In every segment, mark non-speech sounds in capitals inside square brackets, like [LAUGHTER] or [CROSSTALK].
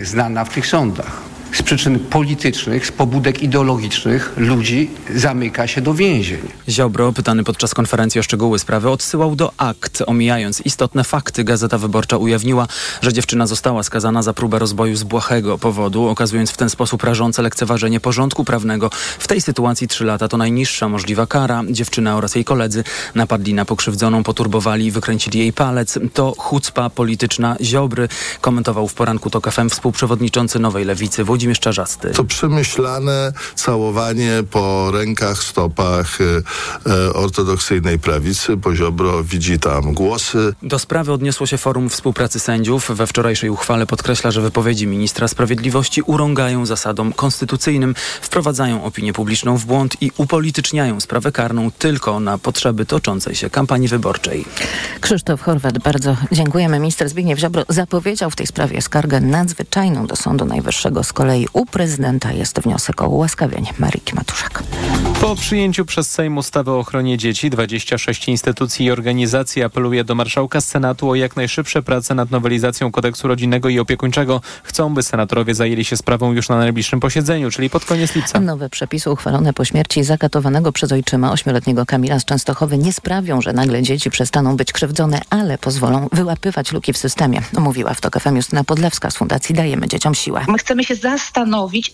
znana w tych sądach z przyczyn politycznych, z pobudek ideologicznych ludzi zamyka się do więzień. Ziobro, pytany podczas konferencji o szczegóły sprawy, odsyłał do akt. Omijając istotne fakty, Gazeta Wyborcza ujawniła, że dziewczyna została skazana za próbę rozboju z błahego powodu, okazując w ten sposób rażące lekceważenie porządku prawnego. W tej sytuacji trzy lata to najniższa możliwa kara. Dziewczyna oraz jej koledzy napadli na pokrzywdzoną, poturbowali i wykręcili jej palec. To chucpa polityczna Ziobry, komentował w poranku TOK FM współprzewodniczący Nowej Lewicy Włodzimierz Czarzasty. To przemyślane całowanie po rękach, stopach e, ortodoksyjnej prawicy. Poziobro widzi tam głosy. Do sprawy odniosło się Forum Współpracy Sędziów. We wczorajszej uchwale podkreśla, że wypowiedzi ministra sprawiedliwości urągają zasadom konstytucyjnym, wprowadzają opinię publiczną w błąd i upolityczniają sprawę karną tylko na potrzeby toczącej się kampanii wyborczej. Krzysztof Horwat, bardzo dziękujemy. Minister Zbigniew Ziobro zapowiedział w tej sprawie skargę nadzwyczajną do Sądu Najwyższego. Z kolei u prezydenta jest wniosek o ułaskawienie. Mariki Matuszak. Po przyjęciu przez Sejm ustawy o ochronie dzieci 26 instytucji i organizacji apeluje do marszałka Senatu o jak najszybsze prace nad nowelizacją kodeksu rodzinnego i opiekuńczego. Chcą, by senatorowie zajęli się sprawą już na najbliższym posiedzeniu, czyli pod koniec lipca. Nowe przepisy uchwalone po śmierci zakatowanego przez ojczyma ośmioletniego Kamila z Częstochowy nie sprawią, że nagle dzieci przestaną być krzywdzone, ale pozwolą wyłapywać luki w systemie. Mówiła w TOK FM Justyna Podlewska z Fundacji Dajemy Dzieciom Siłę. My chcemy się zastanowić,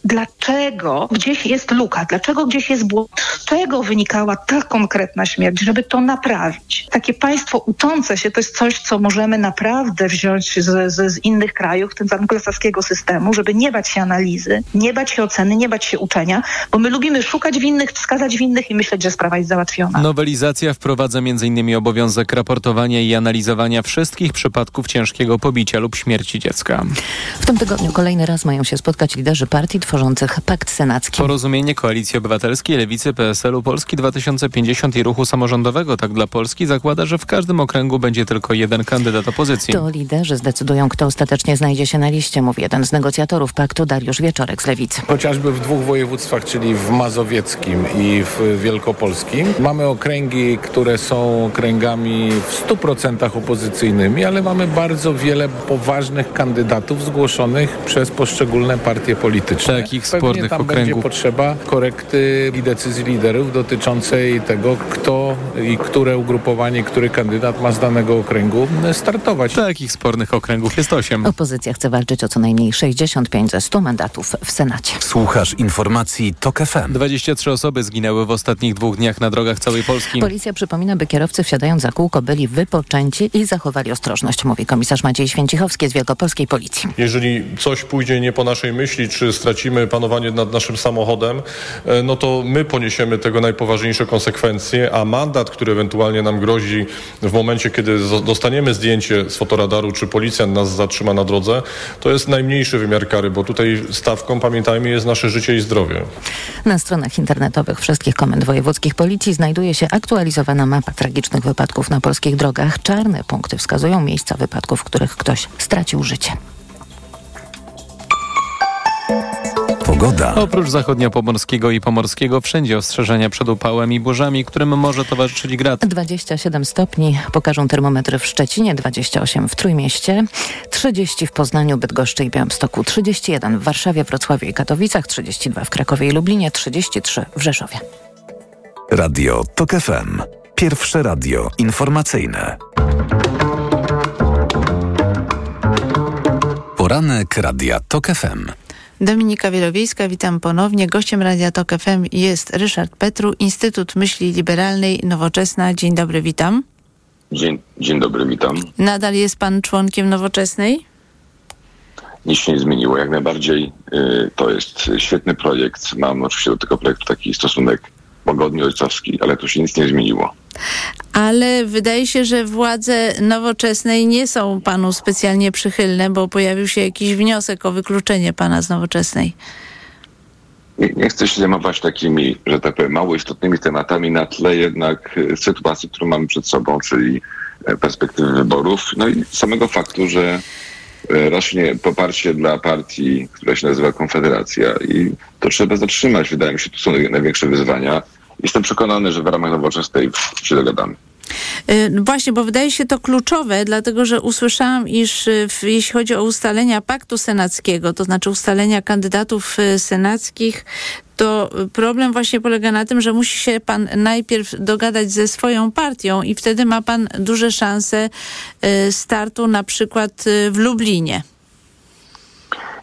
dlaczego gdzieś jest luka, dlaczego gdzieś jest błąd, z czego wynikała ta konkretna śmierć, żeby to naprawić. Takie państwo uczące się to jest coś, co możemy naprawdę wziąć z, z, z innych krajów, w tym anglosaskiego systemu, żeby nie bać się analizy, nie bać się oceny, nie bać się uczenia, bo my lubimy szukać winnych, wskazać winnych i myśleć, że sprawa jest załatwiona. Nowelizacja wprowadza m.in. obowiązek raportowania i analizowania wszystkich przypadków ciężkiego pobicia lub śmierci dziecka. W tym tygodniu kolejny raz mają się spotkać liderzy partii tworzących Pakt Senacki. Porozumienie Koalicji Obywatelskiej, Lewicy, PSL-u, Polski 2050 i Ruchu Samorządowego Tak dla Polski zakłada, że w każdym okręgu będzie tylko jeden kandydat opozycji. To liderzy zdecydują, kto ostatecznie znajdzie się na liście, mówi jeden z negocjatorów paktu, Dariusz Wieczorek z Lewicy. Chociażby w dwóch województwach, czyli w Mazowieckim i w Wielkopolskim. Mamy okręgi, które są okręgami w 100% opozycyjnymi, ale mamy bardzo wiele poważnych kandydatów zgłoszonych przez poszczególne partie polityczne. Takich spornych tam okręgów. będzie potrzeba korekty i decyzji liderów dotyczącej tego, kto i które ugrupowanie, który kandydat ma z danego okręgu startować. Takich spornych okręgów jest osiem. Opozycja chce walczyć o co najmniej 65 ze 100 mandatów w Senacie. Słuchasz informacji TOK FM. 23 osoby zginęły w ostatnich dwóch dniach na drogach całej Polski. Policja przypomina, by kierowcy wsiadając za kółko byli wypoczęci i zachowali ostrożność, mówi komisarz Maciej Święcichowski z Wielkopolskiej Policji. Jeżeli coś pójdzie nie po naszej myśli, czy stracimy panowanie nad naszym samochodem, e, no to my poniesiemy tego najpoważniejsze konsekwencje, a mandat, który ewentualnie nam grozi w momencie, kiedy dostaniemy zdjęcie z fotoradaru, czy policjant nas zatrzyma na drodze, to jest najmniejszy wymiar kary, bo tutaj stawką, pamiętajmy, jest nasze życie i zdrowie. Na stronach internetowych wszystkich komend wojewódzkich policji znajduje się aktualizowana mapa tragicznych wypadków na polskich drogach. Czarne punkty wskazują miejsca wypadków, w których ktoś stracił życie. Pogoda. Oprócz zachodniopomorskiego i pomorskiego wszędzie ostrzeżenia przed upałem i burzami, którym może towarzyszyć grad. 27 stopni pokażą termometry w Szczecinie, 28 w Trójmieście, 30 w Poznaniu, Bydgoszczy i Białymstoku, 31 w Warszawie, Wrocławiu i Katowicach, 32 w Krakowie i Lublinie, 33 w Rzeszowie. Radio TOK FM. Pierwsze radio informacyjne. Poranek Radia TOK FM. Dominika Wielowiejska, witam ponownie. Gościem Radia Tok FM jest Ryszard Petru, Instytut Myśli Liberalnej Nowoczesna. Dzień dobry, witam. Dzień, dzień dobry, witam. Nadal jest pan członkiem Nowoczesnej? Nic się nie zmieniło, jak najbardziej. y, To jest świetny projekt. Mam oczywiście do tego projektu taki stosunek łagodnie ojcowski, ale tu się nic nie zmieniło. Ale wydaje się, że władze Nowoczesnej nie są panu specjalnie przychylne, bo pojawił się jakiś wniosek o wykluczenie pana z Nowoczesnej. Nie, nie chcę się zajmować takimi, że tak powiem, mało istotnymi tematami na tle jednak y, sytuacji, którą mamy przed sobą, czyli e, perspektywy wyborów, no i samego faktu, że e, rośnie poparcie dla partii, która się nazywa Konfederacja i to trzeba zatrzymać. Wydaje mi się, to są największe wyzwania. Jestem przekonany, że w ramach nowoczesnej się dogadamy. Y, no Właśnie, bo wydaje się to kluczowe, dlatego że usłyszałam, iż y, w, jeśli chodzi o ustalenia paktu senackiego, to znaczy ustalenia kandydatów y, senackich, to problem właśnie polega na tym, że musi się pan najpierw dogadać ze swoją partią i wtedy ma pan duże szanse startu na przykład w Lublinie.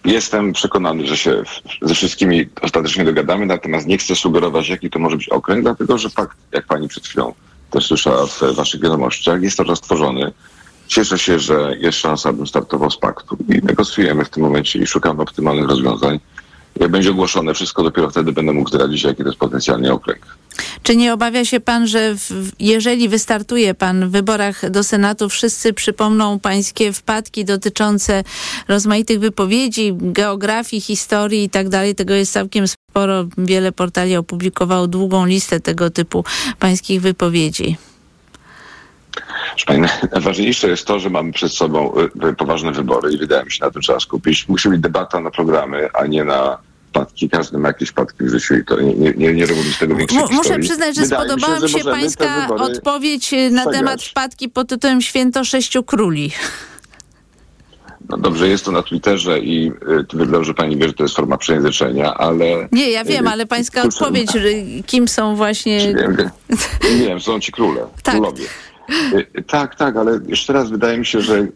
Jestem przekonany, że się ze wszystkimi ostatecznie dogadamy, natomiast nie chcę sugerować, jaki to może być okręg, dlatego że fakt, jak pani przed chwilą też słyszała w waszych wiadomościach, jest to roztworzony. Cieszę się, że jest szansa, abym startował z paktu i negocjujemy w tym momencie i szukamy optymalnych rozwiązań. Jak będzie ogłoszone wszystko, dopiero wtedy będę mógł zdradzić, jaki to jest potencjalnie okręg. Czy nie obawia się pan, że w, jeżeli wystartuje pan w wyborach do Senatu, wszyscy przypomną pańskie wpadki dotyczące rozmaitych wypowiedzi, geografii, historii i tak dalej? Tego jest całkiem sporo. Wiele portali opublikowało długą listę tego typu pańskich wypowiedzi. Pani, najważniejsze jest to, że mamy przed sobą y, y, poważne wybory i wydaje mi się, na tym trzeba skupić. Musi być debata na programy, a nie na wpadki. Każdy ma jakieś wpadki w życiu i to nie, nie, nie, robimy z tego większej Mu- muszę historii. przyznać, że Wydaje spodobała mi że się te pańska odpowiedź y, na temat wpadki pod tytułem Święto Sześciu Króli. No dobrze, jest to na Twitterze i y, że pani wie, że to jest forma przejęzyczenia, ale... Nie, ja wiem, y, ale pańska odpowiedź, kim są właśnie... Wiem, wiem. [LAUGHS] wiem, są ci króle, Tak. królowie. Y, Tak, tak, ale jeszcze raz wydaje mi się, że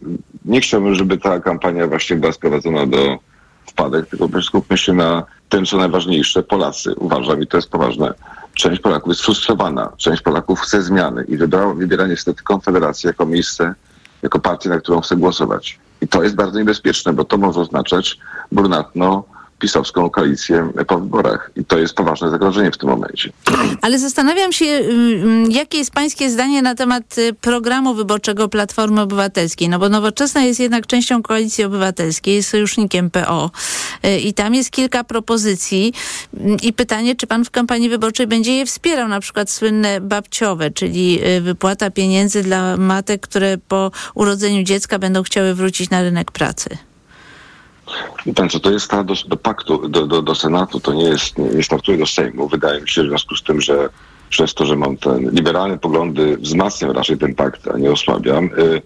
nie chciałbym, żeby ta kampania właśnie była sprowadzona do wpadek, tylko skupmy się na tym, co najważniejsze. Polacy, uważam, i to jest poważne, część Polaków jest frustrowana, część Polaków chce zmiany i wybrała, wybiera niestety Konfederację jako miejsce, jako partię, na którą chce głosować. I to jest bardzo niebezpieczne, bo to może oznaczać brunatno pisowską koalicję po wyborach. I to jest poważne zagrożenie w tym momencie. Ale zastanawiam się, ym, jakie jest pańskie zdanie na temat y, programu wyborczego Platformy Obywatelskiej. No bo Nowoczesna jest jednak częścią Koalicji Obywatelskiej, jest sojusznikiem PO y, i tam jest kilka propozycji Ym, i pytanie, czy pan w kampanii wyborczej będzie je wspierał, na przykład słynne babciowe, czyli y, wypłata pieniędzy dla matek, które po urodzeniu dziecka będą chciały wrócić na rynek pracy. Co, to jest ta do, do paktu, do, do, do Senatu, to nie jest, nie, startuje do Sejmu. Wydaje mi się, w związku z tym, że przez to, że mam ten liberalne poglądy, wzmacniam raczej ten pakt, a nie osłabiam. Y,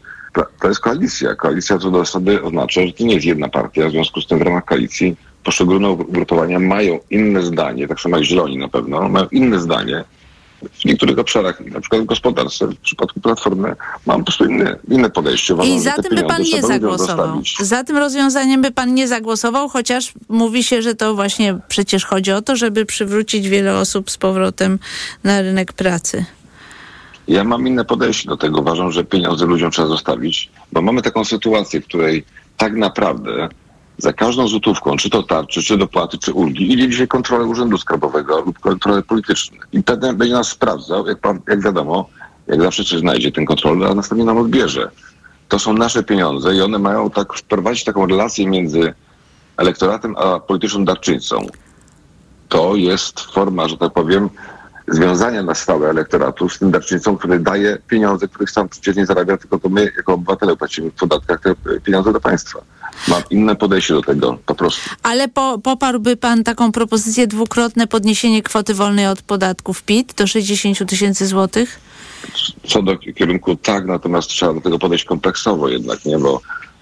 to jest koalicja. Koalicja co do zasady oznacza, że to nie jest jedna partia, w związku z tym w ramach koalicji poszczególne ugrupowania mają inne zdanie, tak samo jak Zieloni na pewno, mają inne zdanie w niektórych obszarach, na przykład w gospodarce, w przypadku Platformy mam po prostu inne, inne podejście. Uważam, I za tym by pan nie zagłosował. Za tym rozwiązaniem by pan nie zagłosował, chociaż mówi się, że to właśnie przecież chodzi o to, żeby przywrócić wiele osób z powrotem na rynek pracy. Ja mam inne podejście do tego. Uważam, że pieniądze ludziom trzeba zostawić, bo mamy taką sytuację, w której tak naprawdę za każdą złotówką, czy to tarczy, czy dopłaty, czy ulgi, idzie dzisiaj kontrolę Urzędu Skarbowego lub kontrolę polityczne. I wtedy będzie nas sprawdzał, jak, pan, jak wiadomo, jak zawsze coś znajdzie ten kontroler, a następnie nam odbierze. To są nasze pieniądze i one mają tak wprowadzić taką relację między elektoratem a polityczną darczyńcą. To jest forma, że tak powiem, związania na stałe elektoratu z tym darczyńcą, który daje pieniądze, których sam przecież nie zarabia, tylko to my jako obywatele płacimy w podatkach te pieniądze do państwa. Mam inne podejście do tego, po prostu. Ale po, poparłby pan taką propozycję dwukrotne podniesienie kwoty wolnej od podatków PIT do 60 tysięcy złotych? Co do kierunku tak, natomiast trzeba do tego podejść kompleksowo jednak, nie? Bo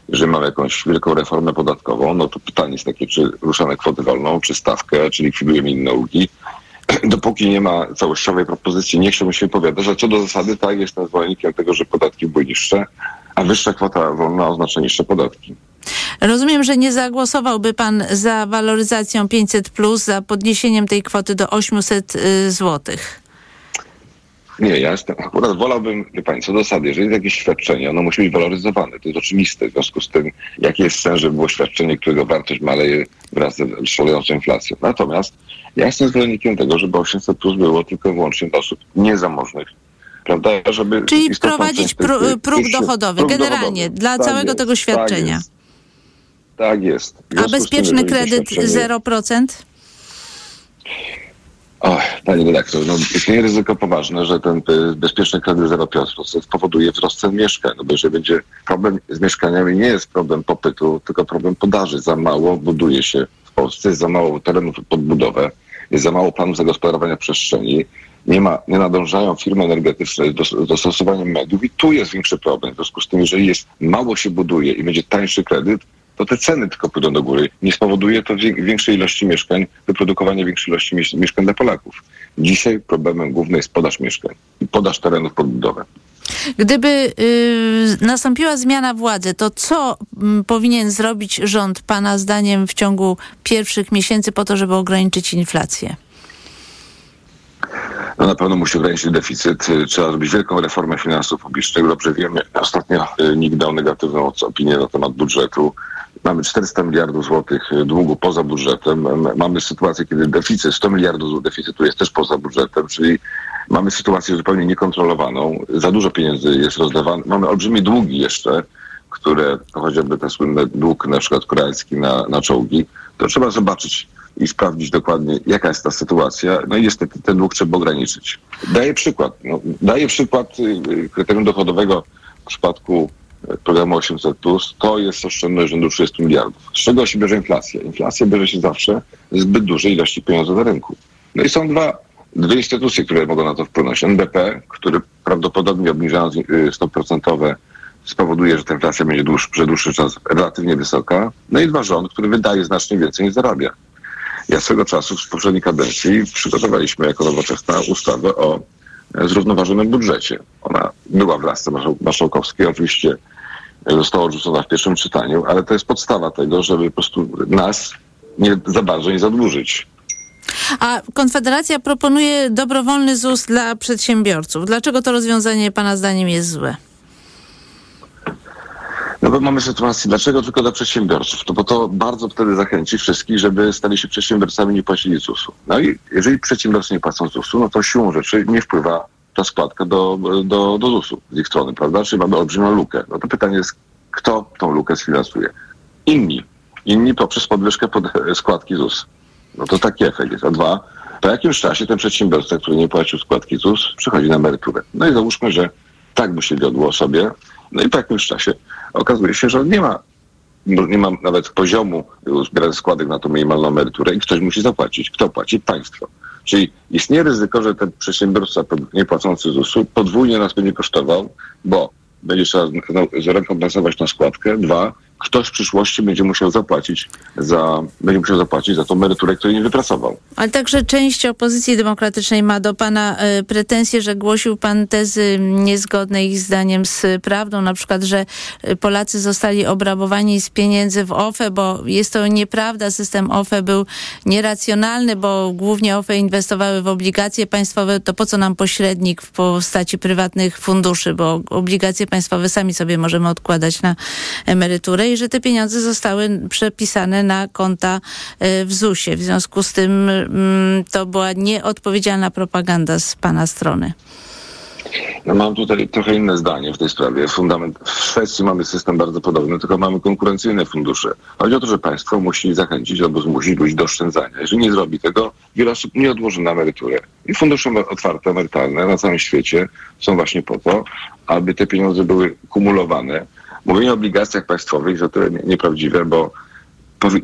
jeżeli mamy jakąś wielką reformę podatkową, no to pytanie jest takie, czy ruszamy kwotę wolną, czy stawkę, czy likwidujemy inne ulgi. [CLEARS THROAT] Dopóki nie ma całościowej propozycji, nie chciałbym się wypowiadać, a co do zasady, tak, jestem zwolennikiem tego, że podatki były niższe, a wyższa kwota wolna oznacza niższe podatki. Rozumiem, że nie zagłosowałby pan za waloryzacją 500, plus, za podniesieniem tej kwoty do 800 y, złotych. Nie, ja jestem, akurat wolałbym, wie pani, co do zasady, jeżeli jest jakieś świadczenie, ono musi być waloryzowane, to jest oczywiste, w związku z tym, jaki jest sens, żeby było świadczenie, którego wartość maleje wraz ze szalejącą inflacją. Natomiast ja jestem zwolennikiem tego, żeby 800 plus było tylko i wyłącznie dla osób niezamożnych. Prawda, żeby Czyli wprowadzić próg dochodowy, próg generalnie, dochodowy. dla Tak całego jest, tego świadczenia. Tak jest. Tak jest. A z tym, bezpieczny to kredyt świadczenie- 0%? Och, panie redaktor, no istnieje ryzyko poważne, że ten y, bezpieczny kredyt 0,5% spowoduje wzrost cen mieszkań, no bo jeżeli będzie problem z mieszkaniami, nie jest problem popytu, tylko problem podaży. Za mało buduje się w Polsce, jest za mało terenów pod budowę, jest za mało planów zagospodarowania przestrzeni, nie, ma, nie nadążają firmy energetyczne do, do stosowania mediów i tu jest większy problem. W związku z tym, jeżeli jest mało się buduje i będzie tańszy kredyt, to te ceny tylko pójdą do góry. Nie spowoduje to większej ilości mieszkań, wyprodukowania większej ilości mies- mieszkań dla Polaków. Dzisiaj problemem głównym jest podaż mieszkań i podaż terenów pod budowę. Gdyby y, nastąpiła zmiana władzy, to co mm, powinien zrobić rząd, Pana zdaniem, w ciągu pierwszych miesięcy po to, żeby ograniczyć inflację? No na pewno musi ograniczyć deficyt. Y, Trzeba zrobić wielką reformę finansów publicznych. Dobrze wiemy, ostatnio y, NIK dał negatywną opinię na temat budżetu. Mamy 400 miliardów złotych długu poza budżetem. Mamy sytuację, kiedy deficyt, 100 miliardów deficytu jest też poza budżetem, czyli mamy sytuację zupełnie niekontrolowaną. Za dużo pieniędzy jest rozdawane. Mamy olbrzymie długi jeszcze, które, chociażby ten słynny dług na przykład koreański na, na czołgi, to trzeba zobaczyć i sprawdzić dokładnie, jaka jest ta sytuacja. No i niestety ten dług trzeba ograniczyć. Daję przykład. No, daję przykład y, y, kryterium dochodowego w przypadku programu 800+, to jest oszczędność rzędu 30 miliardów. Z czego się bierze inflacja? Inflacja bierze się zawsze z zbyt dużej ilości pieniędzy na rynku. No i są dwa, dwie instytucje, które mogą na to wpłynąć. NBP, który prawdopodobnie obniżając y, stopy procentowe spowoduje, że ta inflacja będzie dłuż, przez dłuższy czas relatywnie wysoka. No i dwa rząd, który wydaje znacznie więcej niż zarabia. Ja swego czasu w poprzedniej kadencji przygotowaliśmy jako nowoczesna ustawę o zrównoważonym budżecie. Ona była w lasce marszał- marszałkowskiej, oczywiście e, została odrzucona w pierwszym czytaniu, ale to jest podstawa tego, żeby po prostu nas nie za bardzo nie zadłużyć. A Konfederacja proponuje dobrowolny ZUS dla przedsiębiorców. Dlaczego to rozwiązanie Pana zdaniem jest złe? No bo mamy sytuację, dlaczego tylko dla przedsiębiorców? No bo to bardzo wtedy zachęci wszystkich, żeby stali się przedsiębiorcami i nie płacili ZUS-u. No i jeżeli przedsiębiorcy nie płacą ZUS-u, no to siłą rzeczy nie wpływa ta składka do, do, do ZUS-u z ich strony, prawda? Czyli mamy olbrzymią lukę. No to pytanie jest, kto tą lukę sfinansuje? Inni. Inni poprzez podwyżkę pod, składki ZUS. No to taki efekt jest. A dwa, po jakimś czasie ten przedsiębiorca, który nie płacił składki ZUS, przychodzi na emeryturę. No i załóżmy, że tak by się wiodło sobie. No i po jakimś czasie okazuje się, że nie ma, nie ma nawet poziomu składek na tą minimalną emeryturę i ktoś musi zapłacić. Kto płaci? Państwo. Czyli istnieje ryzyko, że ten przedsiębiorca nie płacący ZUS-u podwójnie nas będzie kosztował, bo będzie trzeba zrekompensować na składkę. Dwa, ktoś w przyszłości będzie musiał zapłacić za, będzie musiał zapłacić za tą emeryturę, której nie wypracował. Ale także część opozycji demokratycznej ma do pana e, pretensje, że głosił pan tezy niezgodne ich zdaniem z prawdą, na przykład, że e, Polacy zostali obrabowani z pieniędzy w OFE, bo jest to nieprawda. System OFE był nieracjonalny, bo głównie OFE inwestowały w obligacje państwowe. To po co nam pośrednik w postaci prywatnych funduszy, bo obligacje państwowe sami sobie możemy odkładać na emeryturę i że te pieniądze zostały przepisane na konta e, w ZUS-ie. W związku z tym mm, to była nieodpowiedzialna propaganda z pana strony. No mam tutaj trochę inne zdanie w tej sprawie. Fundament, w Szwecji mamy system bardzo podobny, tylko mamy konkurencyjne fundusze. Chodzi o to, że państwo musi zachęcić albo zmusić ludzi do oszczędzania. Jeżeli nie zrobi tego, wiele osób nie odłoży na emeryturę. I fundusze otwarte emerytalne na całym świecie są właśnie po to, aby te pieniądze były kumulowane. Mówienie o obligacjach państwowych, że to nie- nieprawdziwe, bo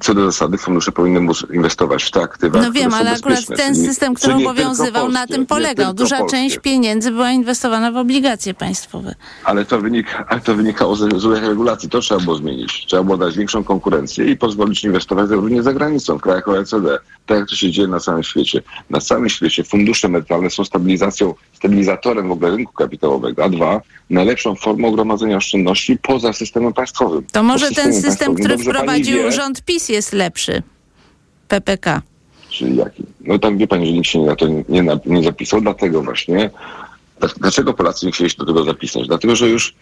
co do zasady fundusze powinny móc inwestować w te aktywa, No wiem, ale akurat ten system, który obowiązywał, na tym polegał. Duża polskie. część pieniędzy była inwestowana w obligacje państwowe. Ale to, wynika, ale to wynikało ze złych regulacji. To trzeba było zmienić. Trzeba było dać większą konkurencję i pozwolić inwestować również za granicą, w krajach OECD. Tak jak to się dzieje na całym świecie. Na całym świecie fundusze emerytalne są stabilizacją, stabilizatorem w ogóle rynku kapitałowego. A dwa, najlepszą formą gromadzenia oszczędności poza systemem państwowym. To może ten system, który wprowadził wie, rząd PiS jest lepszy. PPK. Czyli jaki? No tam wie pani, że nikt się na to nie, nie zapisał, dlatego właśnie. Dla- Dlaczego Polacy nie chcieli się do tego zapisać? Dlatego, że już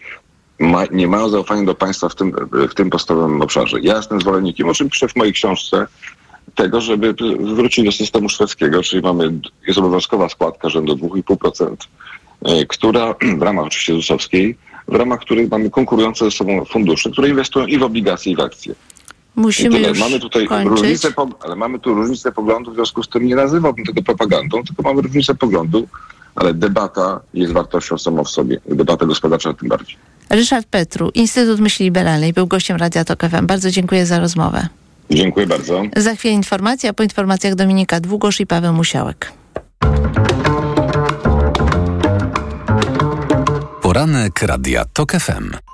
ma, nie mają zaufania do państwa w tym, w tym podstawowym obszarze. Ja jestem zwolennikiem, o czym piszę w mojej książce, tego, żeby wrócić do systemu szwedzkiego, czyli mamy, jest obowiązkowa składka rzędu 2,5%, e, która [CLEARS THROAT] w ramach oczywiście ZUS-owskiej, w ramach której mamy konkurujące ze sobą fundusze, które inwestują i w obligacje, i w akcje. Musimy już mamy tutaj różnicę, ale mamy tu różnicę poglądu, w związku z tym nie nazywałbym tego propagandą, tylko mamy różnicę poglądu, ale debata jest wartością samą w sobie. Debata gospodarcza tym bardziej. Ryszard Petru, Instytut Myśli Liberalnej, był gościem Radia Tok FM. Bardzo dziękuję za rozmowę. Dziękuję bardzo. Za chwilę informacja, po informacjach Dominika Długosz i Paweł Musiałek. Poranek Radia Tok FM.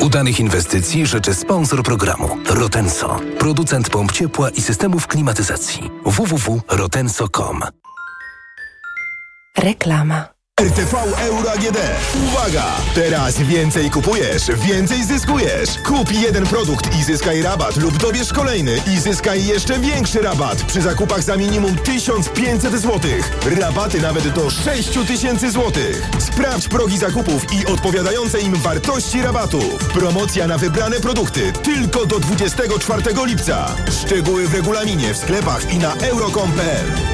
Udanych inwestycji życzy sponsor programu Rotenso, producent pomp ciepła i systemów klimatyzacji. www.rotenso.com Reklama. RTV Euro AGD. Uwaga! Teraz więcej kupujesz, więcej zyskujesz. Kup jeden produkt i zyskaj rabat lub dobierz kolejny i zyskaj jeszcze większy rabat przy zakupach za minimum 1500 zł. Rabaty nawet do 6000 zł. Sprawdź progi zakupów i odpowiadające im wartości rabatów. Promocja na wybrane produkty tylko do 24 lipca. Szczegóły w regulaminie w sklepach i na euro.com.pl.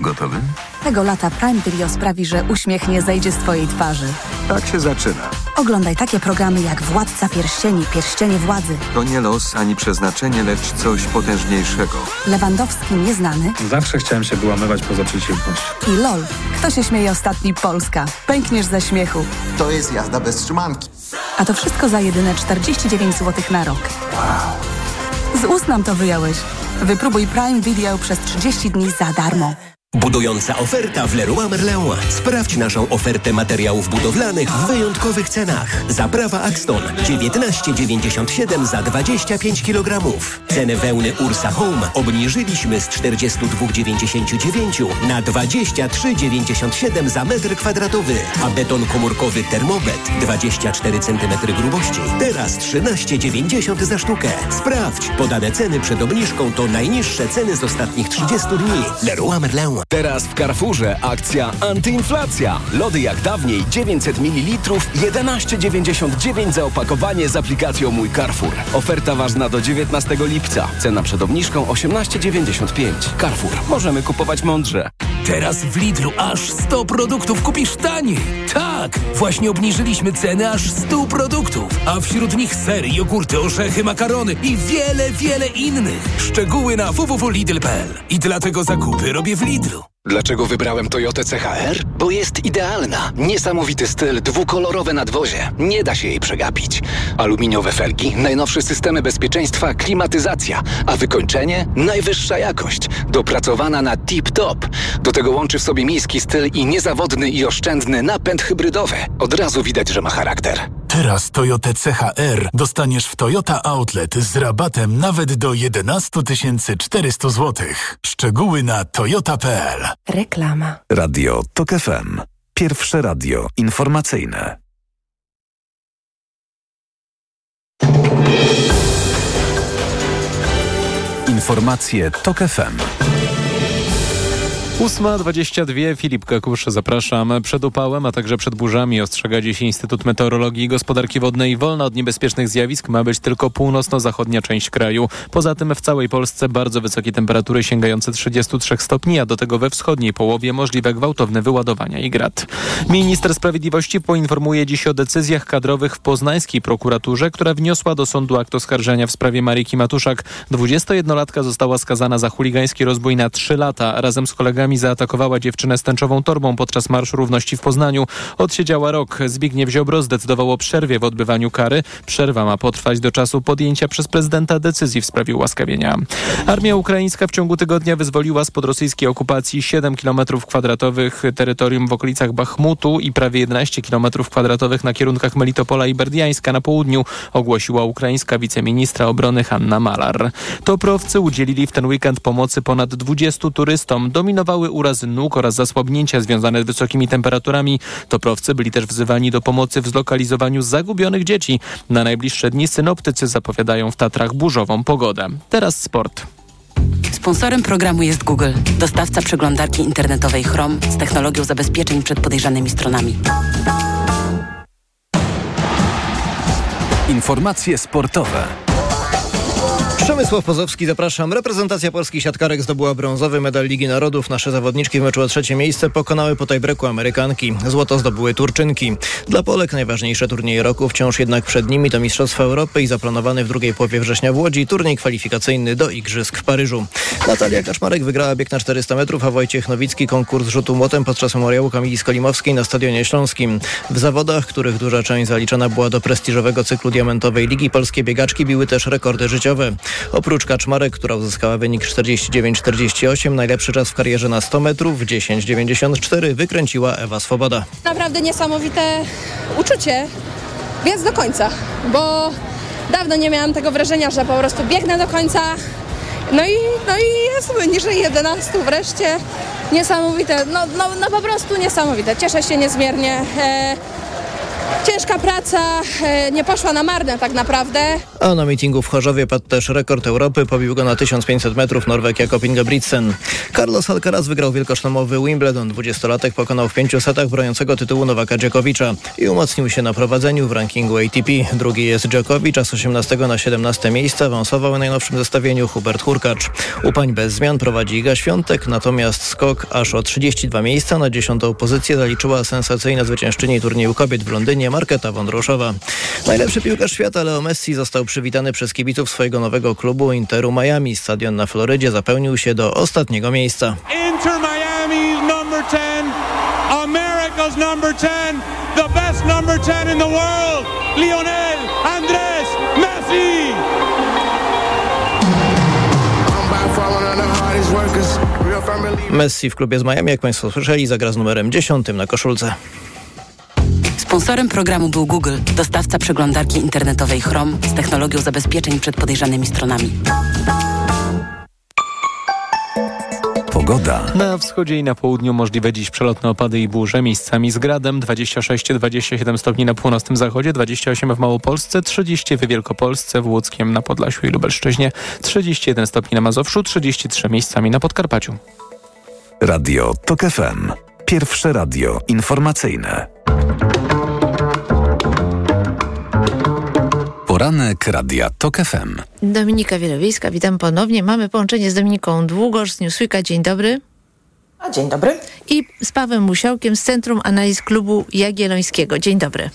Gotowy? Tego lata Prime Video sprawi, że uśmiech nie zejdzie z Twojej twarzy. Tak się zaczyna. Oglądaj takie programy jak Władca Pierścieni, Pierścienie Władzy, To nie los ani przeznaczenie, lecz coś potężniejszego. Lewandowski Nieznany Zawsze chciałem się wyłamywać poza przeciwność. i LOL. Kto się śmieje ostatni? Polska. Pękniesz ze śmiechu. To jest jazda bez trzymanki. A to wszystko za jedyne 49 zł na rok. Z ust nam to wyjąłeś. Wypróbuj Prime Video przez 30 dni za darmo. Budująca oferta w Leroy Merlin. Sprawdź naszą ofertę materiałów budowlanych w wyjątkowych cenach. Zaprawa Axton 19,97 za 25 kg. Cenę wełny Ursa Home obniżyliśmy z 42,99 na 23,97 za metr kwadratowy, a beton komórkowy Thermobet 24 cm grubości teraz 13,90 za sztukę. Sprawdź, podane ceny przed obniżką to najniższe ceny z ostatnich 30 dni. Leroy Merlin. Teraz w Carrefourze akcja antyinflacja. Lody jak dawniej 900 ml 11,99 za opakowanie z aplikacją Mój Carrefour. Oferta ważna do 19 lipca. Cena przed obniżką 18,95. Carrefour. Możemy kupować mądrze. Teraz w Lidlu aż 100 produktów kupisz taniej. Tak, właśnie obniżyliśmy ceny aż 100 produktów, a wśród nich sery, jogurty, orzechy, makarony i wiele, wiele innych. Szczegóły na www.lidl.pl. I dlatego zakupy robię w Lidlu. Dlaczego wybrałem Toyotę CHR? Bo jest idealna. Niesamowity styl, dwukolorowe nadwozie. Nie da się jej przegapić. Aluminiowe felgi, najnowsze systemy bezpieczeństwa, klimatyzacja, a wykończenie? Najwyższa jakość. Dopracowana na tip-top. Do tego łączy w sobie miejski styl i niezawodny i oszczędny napęd hybrydowy. Od razu widać, że ma charakter. Teraz Toyota CHR dostaniesz w Toyota Outlet z rabatem nawet do 11 400 zł. Szczegóły na toyota.pl. Reklama. Radio TOK FM. Pierwsze radio informacyjne. Informacje TOK FM. 8.22, Filip Kakusz, zapraszam. Przed upałem, a także przed burzami ostrzega dziś Instytut Meteorologii i Gospodarki Wodnej. Wolna od niebezpiecznych zjawisk ma być tylko północno-zachodnia część kraju. Poza tym w całej Polsce bardzo wysokie temperatury sięgające 33 stopni, a do tego we wschodniej połowie możliwe gwałtowne wyładowania i grad. Minister Sprawiedliwości poinformuje dziś o decyzjach kadrowych w poznańskiej prokuraturze, która wniosła do sądu akt oskarżenia w sprawie Mariki Matuszak. 21-latka została skazana za chuligański rozbój na 3 lata. Razem z kolegami zaatakowała dziewczynę z tęczową torbą podczas Marszu Równości w Poznaniu. Odsiedziała rok. Zbigniew Ziobro zdecydował o przerwie w odbywaniu kary. Przerwa ma potrwać do czasu podjęcia przez prezydenta decyzji w sprawie ułaskawienia. Armia ukraińska w ciągu tygodnia wyzwoliła spod rosyjskiej okupacji 7 km kwadratowych terytorium w okolicach Bachmutu i prawie 11 km kwadratowych na kierunkach Melitopola i Berdiańska na południu, ogłosiła ukraińska wiceministra obrony Hanna Malar. Toprowcy udzielili w ten weekend pomocy ponad 20 turystom. Dominowały zawały, urazy nóg oraz zasłabnięcia związane z wysokimi temperaturami. Toprowcy byli też wzywani do pomocy w zlokalizowaniu zagubionych dzieci. Na najbliższe dni synoptycy zapowiadają w Tatrach burzową pogodę. Teraz sport. Sponsorem programu jest Google, dostawca przeglądarki internetowej Chrome z technologią zabezpieczeń przed podejrzanymi stronami. Informacje sportowe. Przemysław Pozowski, zapraszam. Reprezentacja polskich siatkarek zdobyła brązowy medal Ligi Narodów. Nasze zawodniczki w meczu o trzecie miejsce pokonały po tajbreku Amerykanki. Złoto zdobyły Turczynki. Dla Polek najważniejsze turnieje roku wciąż jednak przed nimi to Mistrzostwa Europy i zaplanowany w drugiej połowie września w Łodzi turniej kwalifikacyjny do Igrzysk w Paryżu. Natalia Kaszmarek wygrała bieg na 400 metrów, a Wojciech Nowicki konkurs rzutu młotem podczas memoriału Kamili Skolimowskiej na Stadionie Śląskim. W zawodach, których duża część zaliczana była do prestiżowego cyklu diamentowej ligi, polskie biegaczki biły też rekordy życiowe. Oprócz Kaczmarek, która uzyskała wynik 49-48, najlepszy czas w karierze na 100 metrów w 10-94 wykręciła Ewa Swoboda. Naprawdę niesamowite uczucie, więc do końca, bo dawno nie miałam tego wrażenia, że po prostu biegnę do końca. No i, no i jest poniżej 11 wreszcie. Niesamowite, no, no, no po prostu niesamowite. Cieszę się niezmiernie. E, ciężka praca e, nie poszła na marne tak naprawdę. A na mitingu w Chorzowie padł też rekord Europy. Pobił go na 1500 metrów Norweg Jakob Ingebrigtsen. Carlos Alcaraz wygrał wielkoszlemowy Wimbledon. 20-latek pokonał w pięciu setach broniącego tytułu Nowaka Dżokowicza i umocnił się na prowadzeniu w rankingu ATP. Drugi jest Dżokowicz, a z 18 na 17 miejsce awansował w najnowszym zestawieniu Hubert Hurkacz. U bez zmian prowadzi Iga Świątek, natomiast skok aż o 32 miejsca na dziesiątą pozycję zaliczyła sensacyjna zwyciężczyni turnieju kobiet w Londynie Marketa Wądroszowa. Najlepszy piłkarz świata Leo Messi został przywitany przez kibiców swojego nowego klubu Interu Miami. Stadion na Florydzie zapełnił się do ostatniego miejsca. Inter Miami's number 10, America's number 10, the best number 10 in the world, Lionel Messi. Messi w klubie z Miami, jak Państwo słyszeli, zagra z numerem 10 na koszulce. Sponsorem programu był Google, dostawca przeglądarki internetowej Chrome z technologią zabezpieczeń przed podejrzanymi stronami. Pogoda. Na wschodzie i na południu możliwe dziś przelotne opady i burze, miejscami z gradem 26-27 stopni na północnym zachodzie, 28 w Małopolsce, 30 w Wielkopolsce, w Łódzkiem, na Podlasiu i Lubelszczyźnie, 31 stopni na Mazowszu, 33 miejscami na Podkarpaciu. Radio TOK FM. Pierwsze radio informacyjne. Poranek Radia TOK FM. Dominika Wielowiejska, witam ponownie. Mamy połączenie z Dominiką Długosz z Newsweeka. Dzień dobry. A dzień dobry. I z Pawłem Musiałkiem z Centrum Analiz Klubu Jagiellońskiego. Dzień dobry.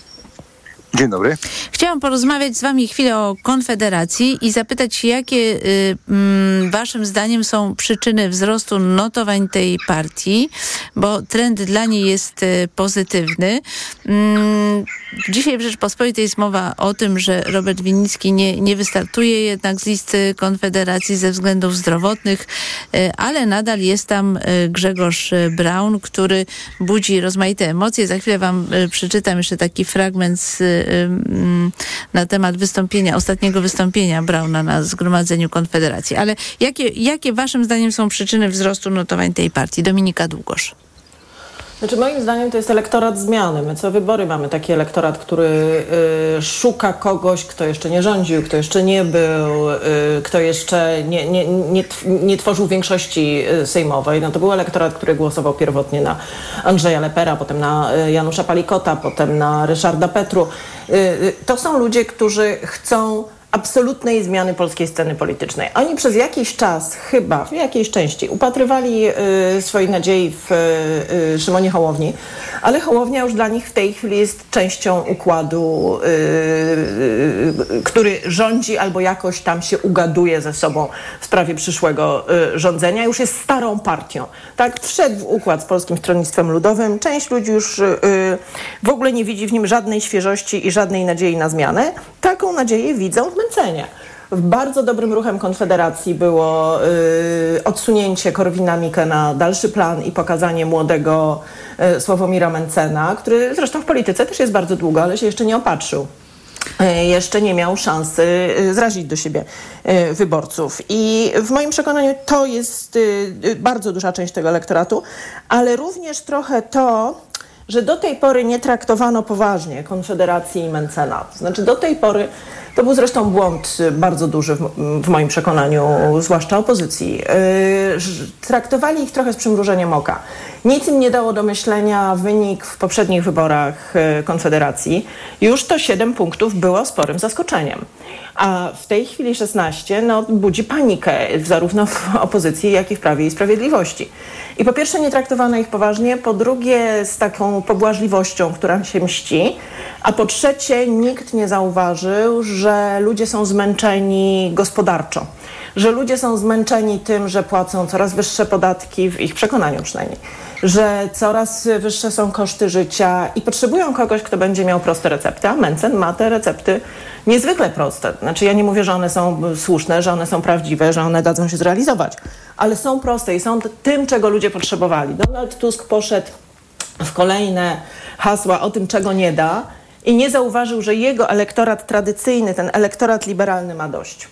Dzień dobry. Chciałam porozmawiać z Wami chwilę o Konfederacji i zapytać, jakie y, mm, Waszym zdaniem są przyczyny wzrostu notowań tej partii, bo trend dla niej jest y, pozytywny. Mm, dzisiaj w Rzeczpospolitej jest mowa o tym, że Robert Winnicki nie, nie wystartuje jednak z listy Konfederacji ze względów zdrowotnych, y, ale nadal jest tam y, Grzegorz Braun, który budzi rozmaite emocje. Za chwilę Wam y, przeczytam jeszcze taki fragment z, mm, na temat wystąpienia, ostatniego wystąpienia Brauna na Zgromadzeniu Konfederacji. Ale jakie, jakie Waszym zdaniem są przyczyny wzrostu notowań tej partii? Dominika Długosz. Znaczy moim zdaniem to jest elektorat zmiany. My co wybory mamy taki elektorat, który y, szuka kogoś, kto jeszcze nie rządził, kto jeszcze nie był, y, kto jeszcze nie, nie, nie, nie tworzył większości y, sejmowej. No to był elektorat, który głosował pierwotnie na Andrzeja Lepera, potem na y, Janusza Palikota, potem na Ryszarda Petru. Y, y, to są ludzie, którzy chcą absolutnej zmiany polskiej sceny politycznej. Oni przez jakiś czas, chyba w jakiejś części, upatrywali y, swojej nadziei w y, Szymonie Hołowni, ale Hołownia już dla nich w tej chwili jest częścią układu, y, y, który rządzi albo jakoś tam się ugaduje ze sobą w sprawie przyszłego y, rządzenia. Już jest starą partią. Tak, wszedł w układ z Polskim Stronnictwem Ludowym. Część ludzi już y, w ogóle nie widzi w nim żadnej świeżości i żadnej nadziei na zmianę. Taką nadzieję widzą w Mencenie. Bardzo dobrym ruchem Konfederacji było y, odsunięcie Korwina-Mikke na dalszy plan i pokazanie młodego y, Sławomira Mencena, który zresztą w polityce też jest bardzo długo, ale się jeszcze nie opatrzył. e, jeszcze nie miał szansy e, zrazić do siebie e, wyborców. I w moim przekonaniu to jest bardzo duża część tego elektoratu, ale również trochę to, że do tej pory nie traktowano poważnie Konfederacji i Mencena. Znaczy do tej pory to był zresztą błąd bardzo duży w, moim przekonaniu, zwłaszcza opozycji. Yy, traktowali ich trochę z przymrużeniem oka. Nic im nie dało do myślenia wynik w poprzednich wyborach yy, Konfederacji. Już to 7 punktów było sporym zaskoczeniem. A w tej chwili 16 no, budzi panikę zarówno w opozycji, jak i w Prawie i Sprawiedliwości. I po pierwsze nie traktowano ich poważnie, po drugie z taką pobłażliwością, która się mści, a po trzecie nikt nie zauważył, że ludzie są zmęczeni gospodarczo że ludzie są zmęczeni tym, że płacą coraz wyższe podatki, w ich przekonaniu przynajmniej, że coraz wyższe są koszty życia i potrzebują kogoś, kto będzie miał proste recepty, a Mencen ma te recepty niezwykle proste. Znaczy ja nie mówię, że one są słuszne, że one są prawdziwe, że one dadzą się zrealizować, ale są proste i są tym, czego ludzie potrzebowali. Donald Tusk poszedł w kolejne hasła o tym, czego nie da i nie zauważył, że jego elektorat tradycyjny, ten elektorat liberalny ma dość.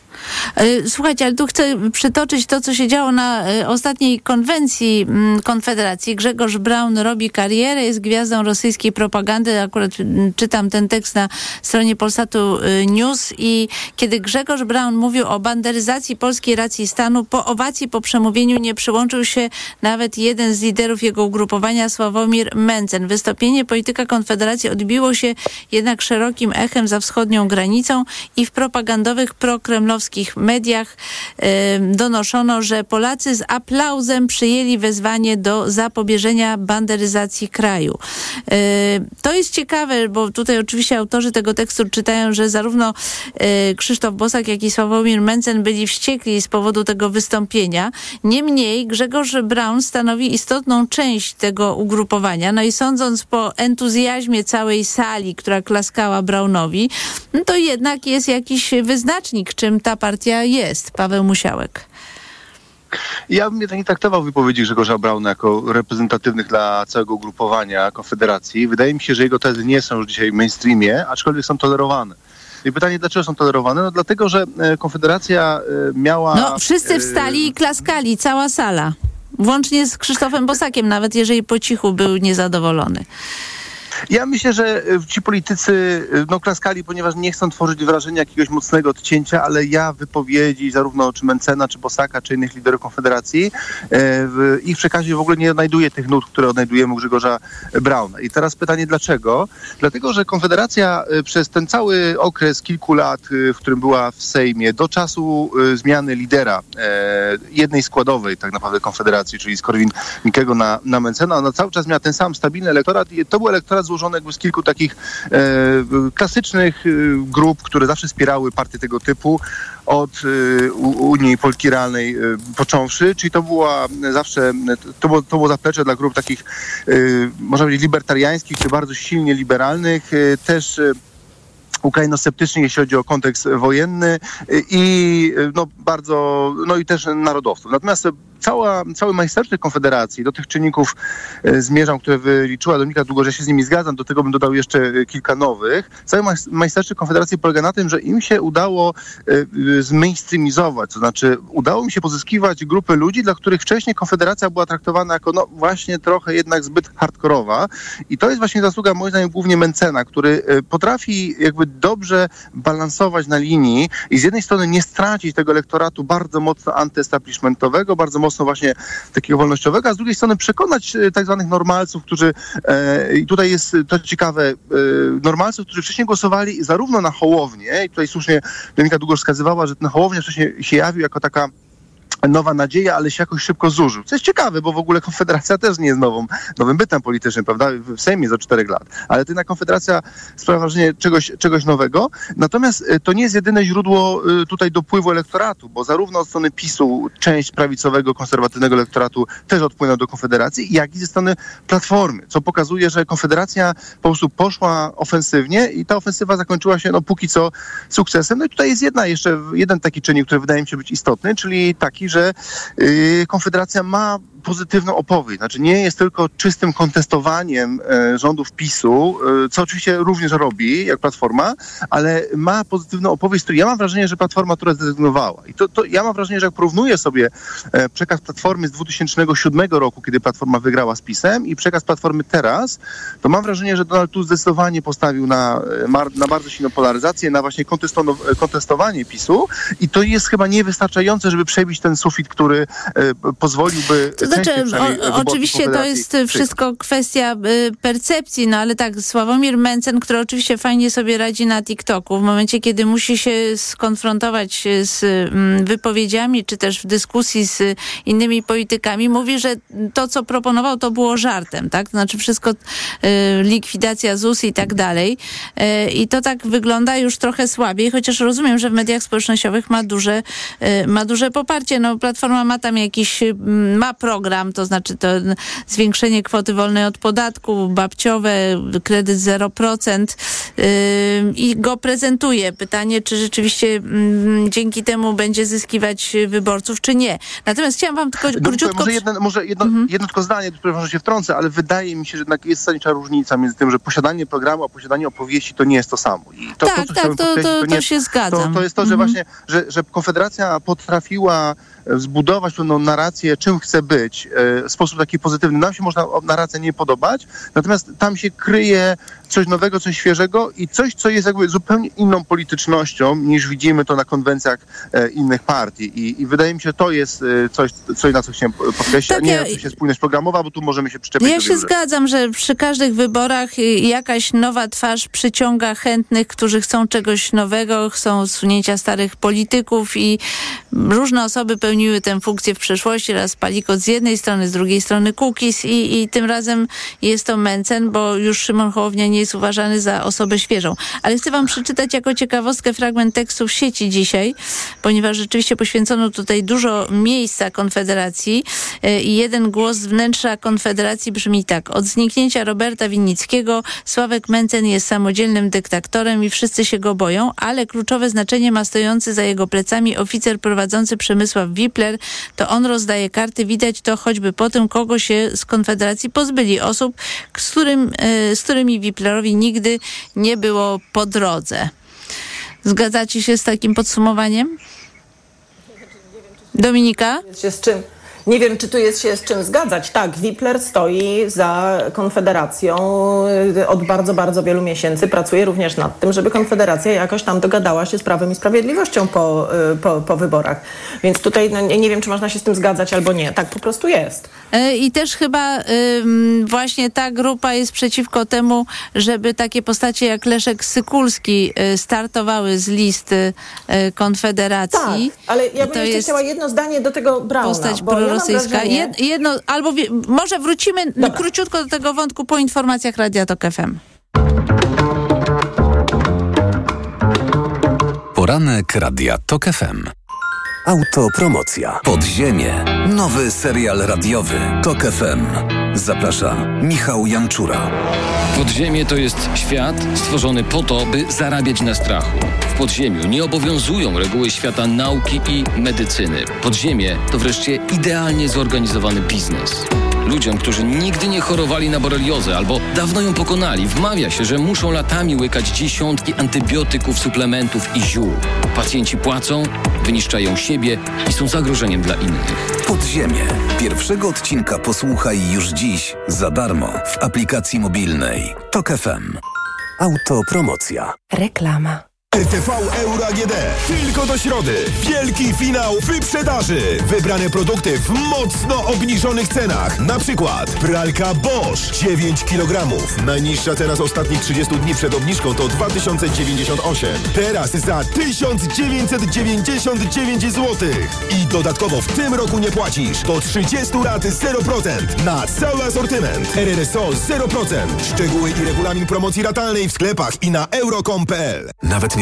E, słuchajcie, ale tu chcę przytoczyć to, co się działo na e, ostatniej konwencji mm, Konfederacji. Grzegorz Braun robi karierę, jest gwiazdą rosyjskiej propagandy. Akurat mm, czytam ten tekst na stronie Polsatu e, News i kiedy Grzegorz Braun mówił o banderyzacji polskiej racji stanu, po owacji po przemówieniu nie przyłączył się nawet jeden z liderów jego ugrupowania, Sławomir Mencen. Wystąpienie polityka Konfederacji odbiło się jednak szerokim echem za wschodnią granicą i w propagandowych prokremlowskich polskich mediach donoszono, że Polacy z aplauzem przyjęli wezwanie do zapobieżenia banderyzacji kraju. To jest ciekawe, bo tutaj oczywiście autorzy tego tekstu czytają, że zarówno e, Krzysztof Bosak, jak i Sławomir Mencen byli wściekli z powodu tego wystąpienia. Niemniej Grzegorz Braun stanowi istotną część tego ugrupowania. No i sądząc po entuzjazmie całej sali, która klaskała Braunowi, no to jednak jest jakiś wyznacznik, czym ta partia jest. Paweł Musiałek. Ja bym jednak nie traktował wypowiedzi Grzegorza Brauna jako reprezentatywnych dla całego ugrupowania Konfederacji. Wydaje mi się, że jego tezy nie są już dzisiaj w mainstreamie, aczkolwiek są tolerowane. I pytanie, dlaczego są tolerowane? No dlatego, że e, Konfederacja e, miała... No, wszyscy wstali i klaskali, cała sala. Włącznie z Krzysztofem Bosakiem, nawet jeżeli po cichu był niezadowolony. Ja myślę, że e, ci politycy e, no, klaskali, ponieważ nie chcą tworzyć wrażenia jakiegoś mocnego odcięcia, ale ja wypowiedzi zarówno czy Mencena, czy Bosaka, czy innych liderów Konfederacji, e, w ich przekazie w ogóle nie odnajduję tych nut, które odnajdujemy u Grzegorza Brauna. I teraz pytanie dlaczego? Dlatego, że Konfederacja przez ten cały okres kilku lat, w którym była w Sejmie, do czasu zmiany lidera jednej składowej tak naprawdę Konfederacji, czyli z Korwin-Mikkego na, na Mencena, ona cały czas miała ten sam stabilny elektorat i to był elektorat złożony jakby z kilku takich e, klasycznych e, grup, które zawsze wspierały partie tego typu od e, Unii Polski Realnej e, począwszy, czyli to była zawsze, to było, to było zaplecze dla grup takich, można powiedzieć, libertariańskich, czy bardzo silnie liberalnych, też ukrainosceptycznych, jeśli chodzi o kontekst wojenny i no, bardzo, no i też narodowców. Natomiast cała, cały majstersztyk Konfederacji, do tych czynników e, zmierzam, które wyliczyła Dominika Długo, że się z nimi zgadzam, do tego bym dodał jeszcze e, kilka nowych. Cały majstersztyk Konfederacji polega na tym, że im się udało e, zmainstreamizować, to znaczy udało mi się pozyskiwać grupy ludzi, dla których wcześniej Konfederacja była traktowana jako no właśnie trochę jednak zbyt hardkorowa i to jest właśnie zasługa moim zdaniem głównie Mencena, który potrafi jakby dobrze balansować na linii i z jednej strony nie stracić tego elektoratu bardzo mocno antyestablishmentowego, bardzo mocno mocno właśnie takiego wolnościowego, a z drugiej strony przekonać e, tak zwanych normalców, którzy, e, i tutaj jest to ciekawe, e, normalców, którzy wcześniej głosowali zarówno na Hołownię, i tutaj słusznie Dominika długo wskazywała, że ten Hołownia wcześniej się jawił jako taka nowa nadzieja, ale się jakoś szybko zużył. Co jest ciekawe, bo w ogóle Konfederacja też nie jest nową, nowym bytem politycznym, prawda? W Sejmie za czterech lat. Ale to jednak Konfederacja sprawia wrażenie czegoś, czegoś nowego. Natomiast e, to nie jest jedyne źródło e, tutaj dopływu elektoratu, bo zarówno od strony PiSu część prawicowego, konserwatywnego elektoratu też odpłynął do Konfederacji, jak i ze strony Platformy, co pokazuje, że Konfederacja po prostu poszła ofensywnie i ta ofensywa zakończyła się no póki co sukcesem. No i tutaj jest jedna jeszcze, jeden taki czynnik, który wydaje mi się być istotny, czyli taki, że y, Konfederacja ma pozytywną opowieść. Znaczy nie jest tylko czystym kontestowaniem e, rządów PiSu, e, co oczywiście również robi, jak Platforma, ale ma pozytywną opowieść, której ja mam wrażenie, że Platforma która zrezygnowała. I to, to ja mam wrażenie, że jak porównuję sobie e, przekaz Platformy z 2007 roku, kiedy Platforma wygrała z PiSem i przekaz Platformy teraz, to mam wrażenie, że Donald Tusk zdecydowanie postawił na, na bardzo silną polaryzację, na właśnie kontestowanie PiSu i to jest chyba niewystarczające, żeby przebić ten sufit, który pozwoliłby znaczy, o, oczywiście to jest y, wszystko kwestia y, percepcji, no ale tak, Sławomir Mencen, który oczywiście fajnie sobie radzi na TikToku, w momencie, kiedy musi się skonfrontować y, z mm, wypowiedziami, czy też w dyskusji z innymi politykami, mówi, że to, co proponował, to było żartem, tak? To znaczy wszystko, y, likwidacja ZUS i tak dalej. Y, I to tak wygląda już trochę słabiej, chociaż rozumiem, że w mediach społecznościowych ma duże, ma duże poparcie. No, Platforma ma tam jakiś, y, ma program, to znaczy to zwiększenie kwoty wolnej od podatku, babciowe, kredyt 0% yy, i go prezentuje. Pytanie, czy rzeczywiście dzięki temu będzie zyskiwać wyborców, czy nie. Natomiast chciałam wam tylko No, króciutko... może jedno, może jedno, jedno tylko zdanie, które może się wtrącę, ale wydaje mi się, że jednak jest zasadnicza różnica między tym, że posiadanie programu, a posiadanie opowieści to nie jest to samo. I to, Tak, to, co tak, to- to- to nie- się zgadzam. To, to jest to, że Mhm. właśnie, że, że Konfederacja potrafiła zbudować pewną narrację, czym chce być, e, w sposób taki pozytywny. Nam się można narracja nie podobać, natomiast tam się kryje coś nowego, coś świeżego i coś, co jest jakby zupełnie inną politycznością, niż widzimy to na konwencjach e, innych partii. I, I wydaje mi się, że to jest e, coś, coś na co chciałem podkreślić, Tak, a nie ja- oczywiście spójność programowa, bo tu możemy się przyczepić Ja się zgadzam, że przy każdych wyborach y, jakaś nowa twarz przyciąga chętnych, którzy chcą czegoś nowego, chcą usunięcia starych polityków i różne osoby pełniły tę funkcję w przeszłości. Raz Palikot z jednej strony, z drugiej strony Kukis i, i tym razem jest to Mencen, bo już Szymon Hołownia nie jest uważany za osobę świeżą. Ale chcę wam przeczytać jako ciekawostkę fragment tekstu w sieci dzisiaj, ponieważ rzeczywiście poświęcono tutaj dużo miejsca Konfederacji y, i jeden głos z wnętrza Konfederacji brzmi tak. Od zniknięcia Roberta Winnickiego Sławek Mencen jest samodzielnym dyktatorem i wszyscy się go boją, ale kluczowe znaczenie ma stojący za jego plecami oficer prowadzący Przemysław Wipler. To on rozdaje karty. Widać to choćby po tym, kogo się z Konfederacji pozbyli. Osób, z, którym, y, z którymi Nigdy nie było po drodze. Zgadzacie się z takim podsumowaniem? Dominika? Nie wiem, czy tu jest się z czym zgadzać. Tak, Wipler stoi za Konfederacją y, od bardzo, bardzo wielu miesięcy. Pracuje również nad tym, żeby Konfederacja jakoś tam dogadała się z Prawem i Sprawiedliwością po, y, po, po wyborach. Więc tutaj no, nie, nie wiem, czy można się z tym zgadzać albo nie. Tak po prostu jest. E, I też chyba właśnie ta grupa jest przeciwko temu, żeby takie postacie jak Leszek Sykulski y, startowały z listy y, Konfederacji. Tak, ale ja bym To jeszcze jest chciała jedno zdanie do tego Brauna. postać bo ja prorosyjska. wrażenie- Jed, jedno, albo wie, może wrócimy króciutko do tego wątku po informacjach Radia Tok FM. Poranek Radia TOK FM. Autopromocja. Podziemie. Nowy serial radiowy. TOK FM. Zaprasza Michał Janczura. Podziemie to jest świat stworzony po to, by zarabiać na strachu. W podziemiu nie obowiązują reguły świata nauki i medycyny. Podziemie to wreszcie idealnie zorganizowany biznes. Ludziom, którzy nigdy nie chorowali na boreliozę albo dawno ją pokonali, wmawia się, że muszą latami łykać dziesiątki antybiotyków, suplementów i ziół. Pacjenci płacą, wyniszczają siebie i są zagrożeniem dla innych. Podziemie. Pierwszego odcinka posłuchaj już dziś za darmo w aplikacji mobilnej. TOK FM. Autopromocja. Reklama. RTV Euro AGD. Tylko do środy. Wielki finał wyprzedaży. Wybrane produkty w mocno obniżonych cenach. Na przykład pralka Bosch 9 kg. Najniższa teraz ostatnich 30 dni przed obniżką to 2098. Teraz za 1999 zł. I dodatkowo w tym roku nie płacisz. Do 30 lat 0% na cały asortyment. RRSO 0%. Szczegóły i regulamin promocji ratalnej w sklepach i na euro.com.pl. Nawet nie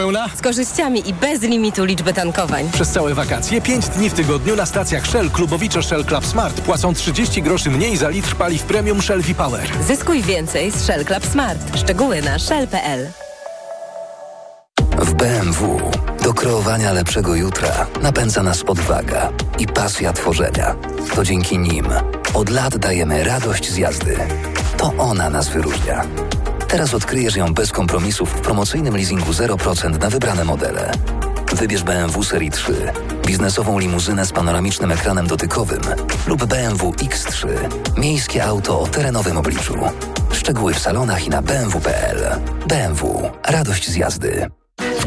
Pełna? Z korzyściami i bez limitu liczby tankowań. Przez całe wakacje 5 dni w tygodniu na stacjach Shell Klubowicze Shell Club Smart płacą 30 groszy mniej za litr paliw premium Shell V-Power. Zyskuj więcej z Shell Club Smart. Szczegóły na shell.pl. W BMW do kreowania lepszego jutra napędza nas odwaga i pasja tworzenia. To dzięki nim od lat dajemy radość z jazdy. To ona nas wyróżnia. Teraz odkryjesz ją bez kompromisów w promocyjnym leasingu 0% na wybrane modele. Wybierz BMW Serii 3, biznesową limuzynę z panoramicznym ekranem dotykowym lub BMW X3, miejskie auto o terenowym obliczu. Szczegóły w salonach i na bmw.pl. BMW. Radość z jazdy.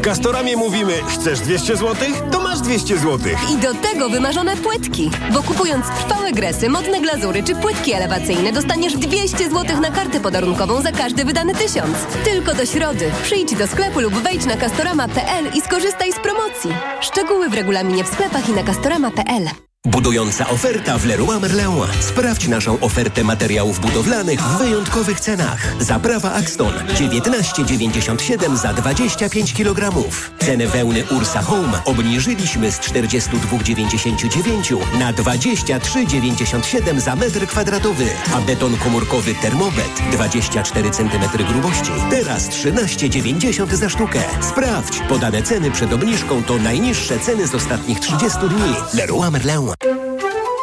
Castoramie mówimy, chcesz 200 zł? To masz 200 zł. I do tego wymarzone płytki. Bo kupując trwałe gresy, modne glazury czy płytki elewacyjne dostaniesz 200 zł na kartę podarunkową za każdy wydany tysiąc. Tylko do środy. Przyjdź do sklepu lub wejdź na castorama.pl i skorzystaj z promocji. Szczegóły w regulaminie w sklepach i na castorama.pl. Budująca oferta w Leroy Merlin. Sprawdź naszą ofertę materiałów budowlanych w wyjątkowych cenach. Zaprawa Axton 19,97 za 25 kg. Cenę wełny Ursa Home obniżyliśmy z 42,99 na 23,97 za metr kwadratowy. A beton komórkowy Thermobet 24 cm grubości teraz 13,90 za sztukę. Sprawdź, podane ceny przed obniżką to najniższe ceny z ostatnich 30 dni. Leroy Merlin.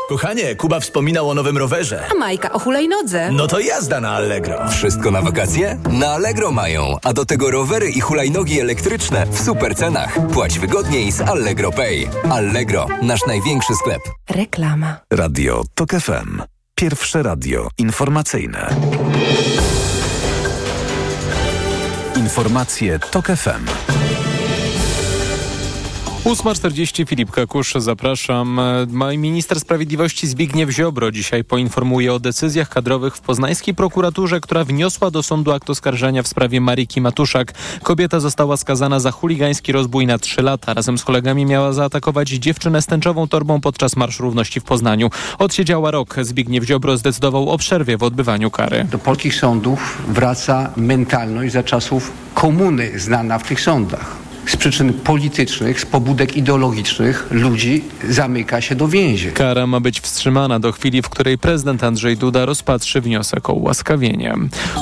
Kochanie, Kuba wspominał o nowym rowerze. A Majka o hulajnodze. No to jazda na Allegro. Wszystko na wakacje? Na Allegro mają, a do tego rowery i hulajnogi elektryczne w super cenach. Płać wygodniej z Allegro Pay. Allegro, nasz największy sklep. Reklama. Radio TOK FM. Pierwsze radio informacyjne. Informacje TOK FM. 8.40 Filip Kakusz, zapraszam. Minister Sprawiedliwości Zbigniew Ziobro dzisiaj poinformuje o decyzjach kadrowych w poznańskiej prokuraturze, która wniosła do sądu akt oskarżenia w sprawie Mariki Matuszak. Kobieta została skazana za chuligański rozbój na 3 lata. Razem z kolegami miała zaatakować dziewczynę z tęczową torbą podczas Marszu Równości w Poznaniu. Odsiedziała rok. Zbigniew Ziobro zdecydował o przerwie w odbywaniu kary. Do polskich sądów wraca mentalność za czasów komuny znana w tych sądach z przyczyn politycznych, z pobudek ideologicznych ludzi zamyka się do więzień. Kara ma być wstrzymana do chwili, w której prezydent Andrzej Duda rozpatrzy wniosek o ułaskawienie.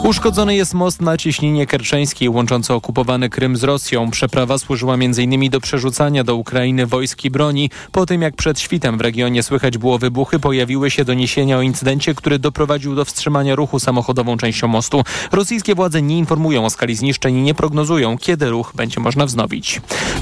Uszkodzony jest most na Cieśninie Kerczeńskiej łączący okupowany Krym z Rosją. Przeprawa służyła m.in. do przerzucania do Ukrainy wojsk i broni. Po tym jak przed świtem w regionie słychać było wybuchy, pojawiły się doniesienia o incydencie, który doprowadził do wstrzymania ruchu samochodową częścią mostu. Rosyjskie władze nie informują o skali zniszczeń i nie prognozują, kiedy ruch będzie można wznowić.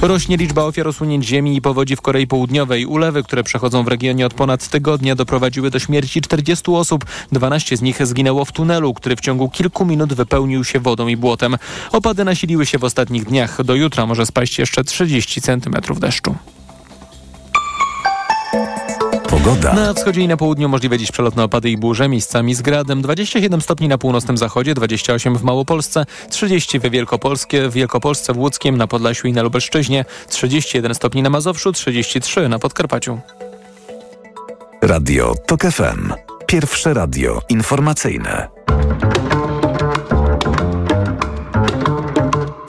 Rośnie liczba ofiar osunięć ziemi i powodzi w Korei Południowej. Ulewy, które przechodzą w regionie od ponad tygodnia doprowadziły do śmierci 40 osób. 12 z nich zginęło w tunelu, który w ciągu kilku minut wypełnił się wodą i błotem. Opady nasiliły się w ostatnich dniach. Do jutra może spaść jeszcze 30 cm deszczu. Pogoda. Na wschodzie i na południu możliwe dziś przelotne opady i burze, miejscami z gradem. 27 stopni na północnym zachodzie, 28 w Małopolsce, 30 w Wielkopolskie, w Wielkopolsce, w Łódzkiem, na Podlasiu i na Lubelszczyźnie, 31 stopni na Mazowszu, 33 na Podkarpaciu. Radio TOK FM. Pierwsze radio informacyjne.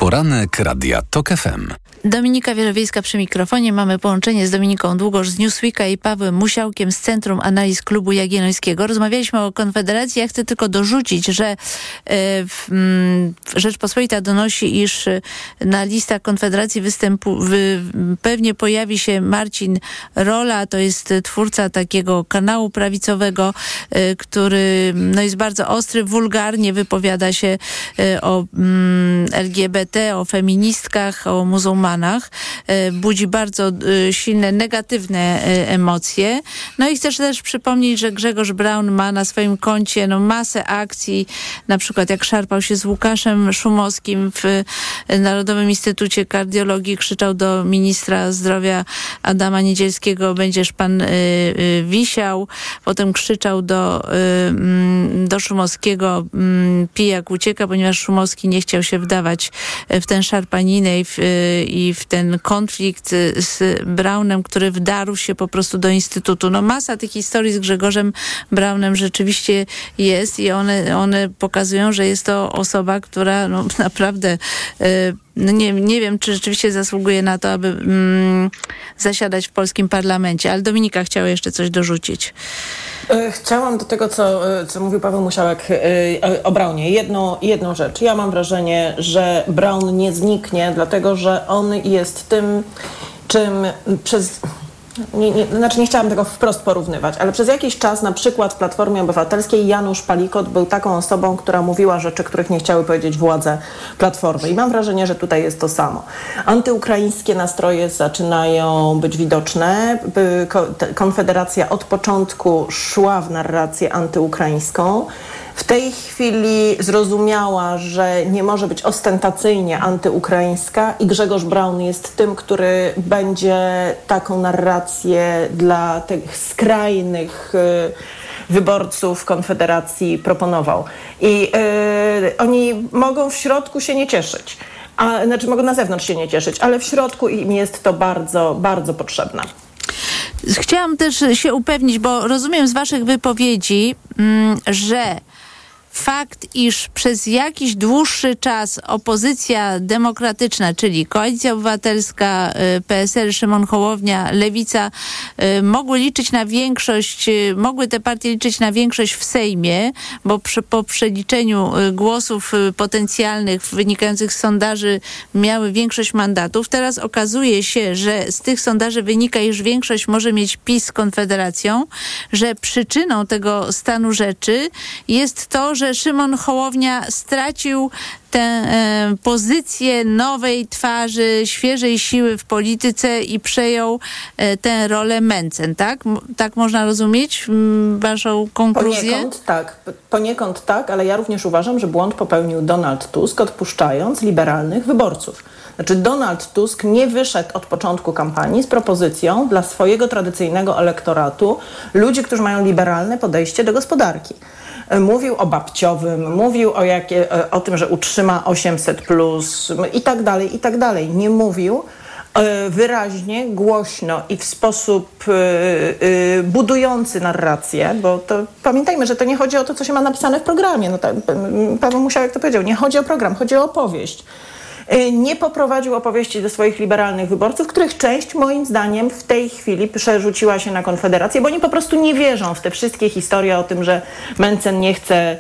Poranek Radia TOK FM. Dominika Wielowiejska przy mikrofonie. Mamy połączenie z Dominiką Długosz z Newsweeka i Pawłem Musiałkiem z Centrum Analiz Klubu Jagiellońskiego. Rozmawialiśmy o Konfederacji. Ja chcę tylko dorzucić, że e, m, Rzeczpospolita donosi, iż na listach Konfederacji występu, wy, pewnie pojawi się Marcin Rola. To jest twórca takiego kanału prawicowego, e, który no, jest bardzo ostry, wulgarnie wypowiada się e, o m, O feministkach, o muzułmanach Baumanach. Budzi bardzo silne, negatywne emocje. No i chcę też przypomnieć, że Grzegorz Braun ma na swoim koncie no, masę akcji, na przykład jak szarpał się z Łukaszem Szumowskim w Narodowym Instytucie Kardiologii, krzyczał do ministra zdrowia Adama Niedzielskiego, będziesz pan wisiał. Potem krzyczał do, mm, do Szumowskiego, y, pijak ucieka, ponieważ Szumowski nie chciał się wdawać w tę szarpaninę i w, y, i w ten konflikt z Braunem, który wdarł się po prostu do Instytutu. No masa tych historii z Grzegorzem Braunem rzeczywiście jest i one, one pokazują, że jest to osoba, która no, [LAUGHS] naprawdę y, no nie, nie wiem, czy rzeczywiście zasługuje na to, aby mm, zasiadać w polskim parlamencie. Ale Dominika chciała jeszcze coś dorzucić. E, chciałam do tego, co, e, co mówił Paweł Musiałek e, o Braunie. Jedną, jedną rzecz. Ja mam wrażenie, że Braun nie zniknie, dlatego że on jest tym, czym przez nie, nie, znaczy nie chciałam tego wprost porównywać, ale przez jakiś czas na przykład w Platformie Obywatelskiej Janusz Palikot był taką osobą, która mówiła rzeczy, których nie chciały powiedzieć władze Platformy. I mam wrażenie, że tutaj jest to samo. Antyukraińskie nastroje zaczynają być widoczne. Konfederacja od początku szła w narrację antyukraińską. W tej chwili zrozumiała, że nie może być ostentacyjnie antyukraińska i Grzegorz Braun jest tym, który będzie taką narrację dla tych skrajnych y, wyborców Konfederacji proponował. I y, oni mogą w środku się nie cieszyć. A, znaczy mogą na zewnątrz się nie cieszyć, ale w środku im jest to bardzo, bardzo potrzebne. Chciałam też się upewnić, bo rozumiem z Waszych wypowiedzi, mm, że fakt, iż przez jakiś dłuższy czas opozycja demokratyczna, czyli Koalicja Obywatelska, y, PSL, Szymon Hołownia, Lewica, y, mogły liczyć na większość, y, mogły te partie liczyć na większość w Sejmie, bo przy, po przeliczeniu głosów potencjalnych wynikających z sondaży miały większość mandatów. Teraz okazuje się, że z tych sondaży wynika, iż większość może mieć PiS z Konfederacją, że przyczyną tego stanu rzeczy jest to, że Szymon Hołownia stracił tę e, pozycję nowej twarzy, świeżej siły w polityce i przejął e, tę rolę Mencen, tak? Tak można rozumieć waszą konkluzję? Poniekąd tak, poniekąd tak, ale ja również uważam, że błąd popełnił Donald Tusk, odpuszczając liberalnych wyborców. Znaczy Donald Tusk nie wyszedł od początku kampanii z propozycją dla swojego tradycyjnego elektoratu ludzi, którzy mają liberalne podejście do gospodarki mówił o babciowym, mówił o, jakie, e, o tym, że utrzyma 800 plus i tak dalej, i tak dalej. Nie mówił e, wyraźnie, głośno i w sposób e, budujący narrację, bo to pamiętajmy, że to nie chodzi o to, co się ma napisane w programie. No tak, Paweł Musiałek to powiedział, nie chodzi o program, chodzi o opowieść. Y, nie poprowadził opowieści do swoich liberalnych wyborców, których część moim zdaniem w tej chwili przerzuciła się na Konfederację, bo oni po prostu nie wierzą w te wszystkie historie o tym, że Mencen nie chce,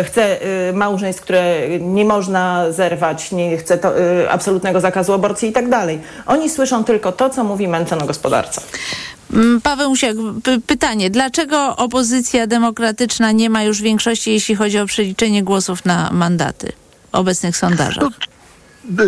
y, chce y, małżeństw, które nie można zerwać, nie chce to, absolutnego zakazu aborcji i tak dalej. Oni słyszą tylko to, co mówi Mencen o gospodarce. Mm, Paweł Musiak, pytanie. Dlaczego opozycja demokratyczna nie ma już większości, jeśli chodzi o przeliczenie głosów na mandaty w obecnych sondażach?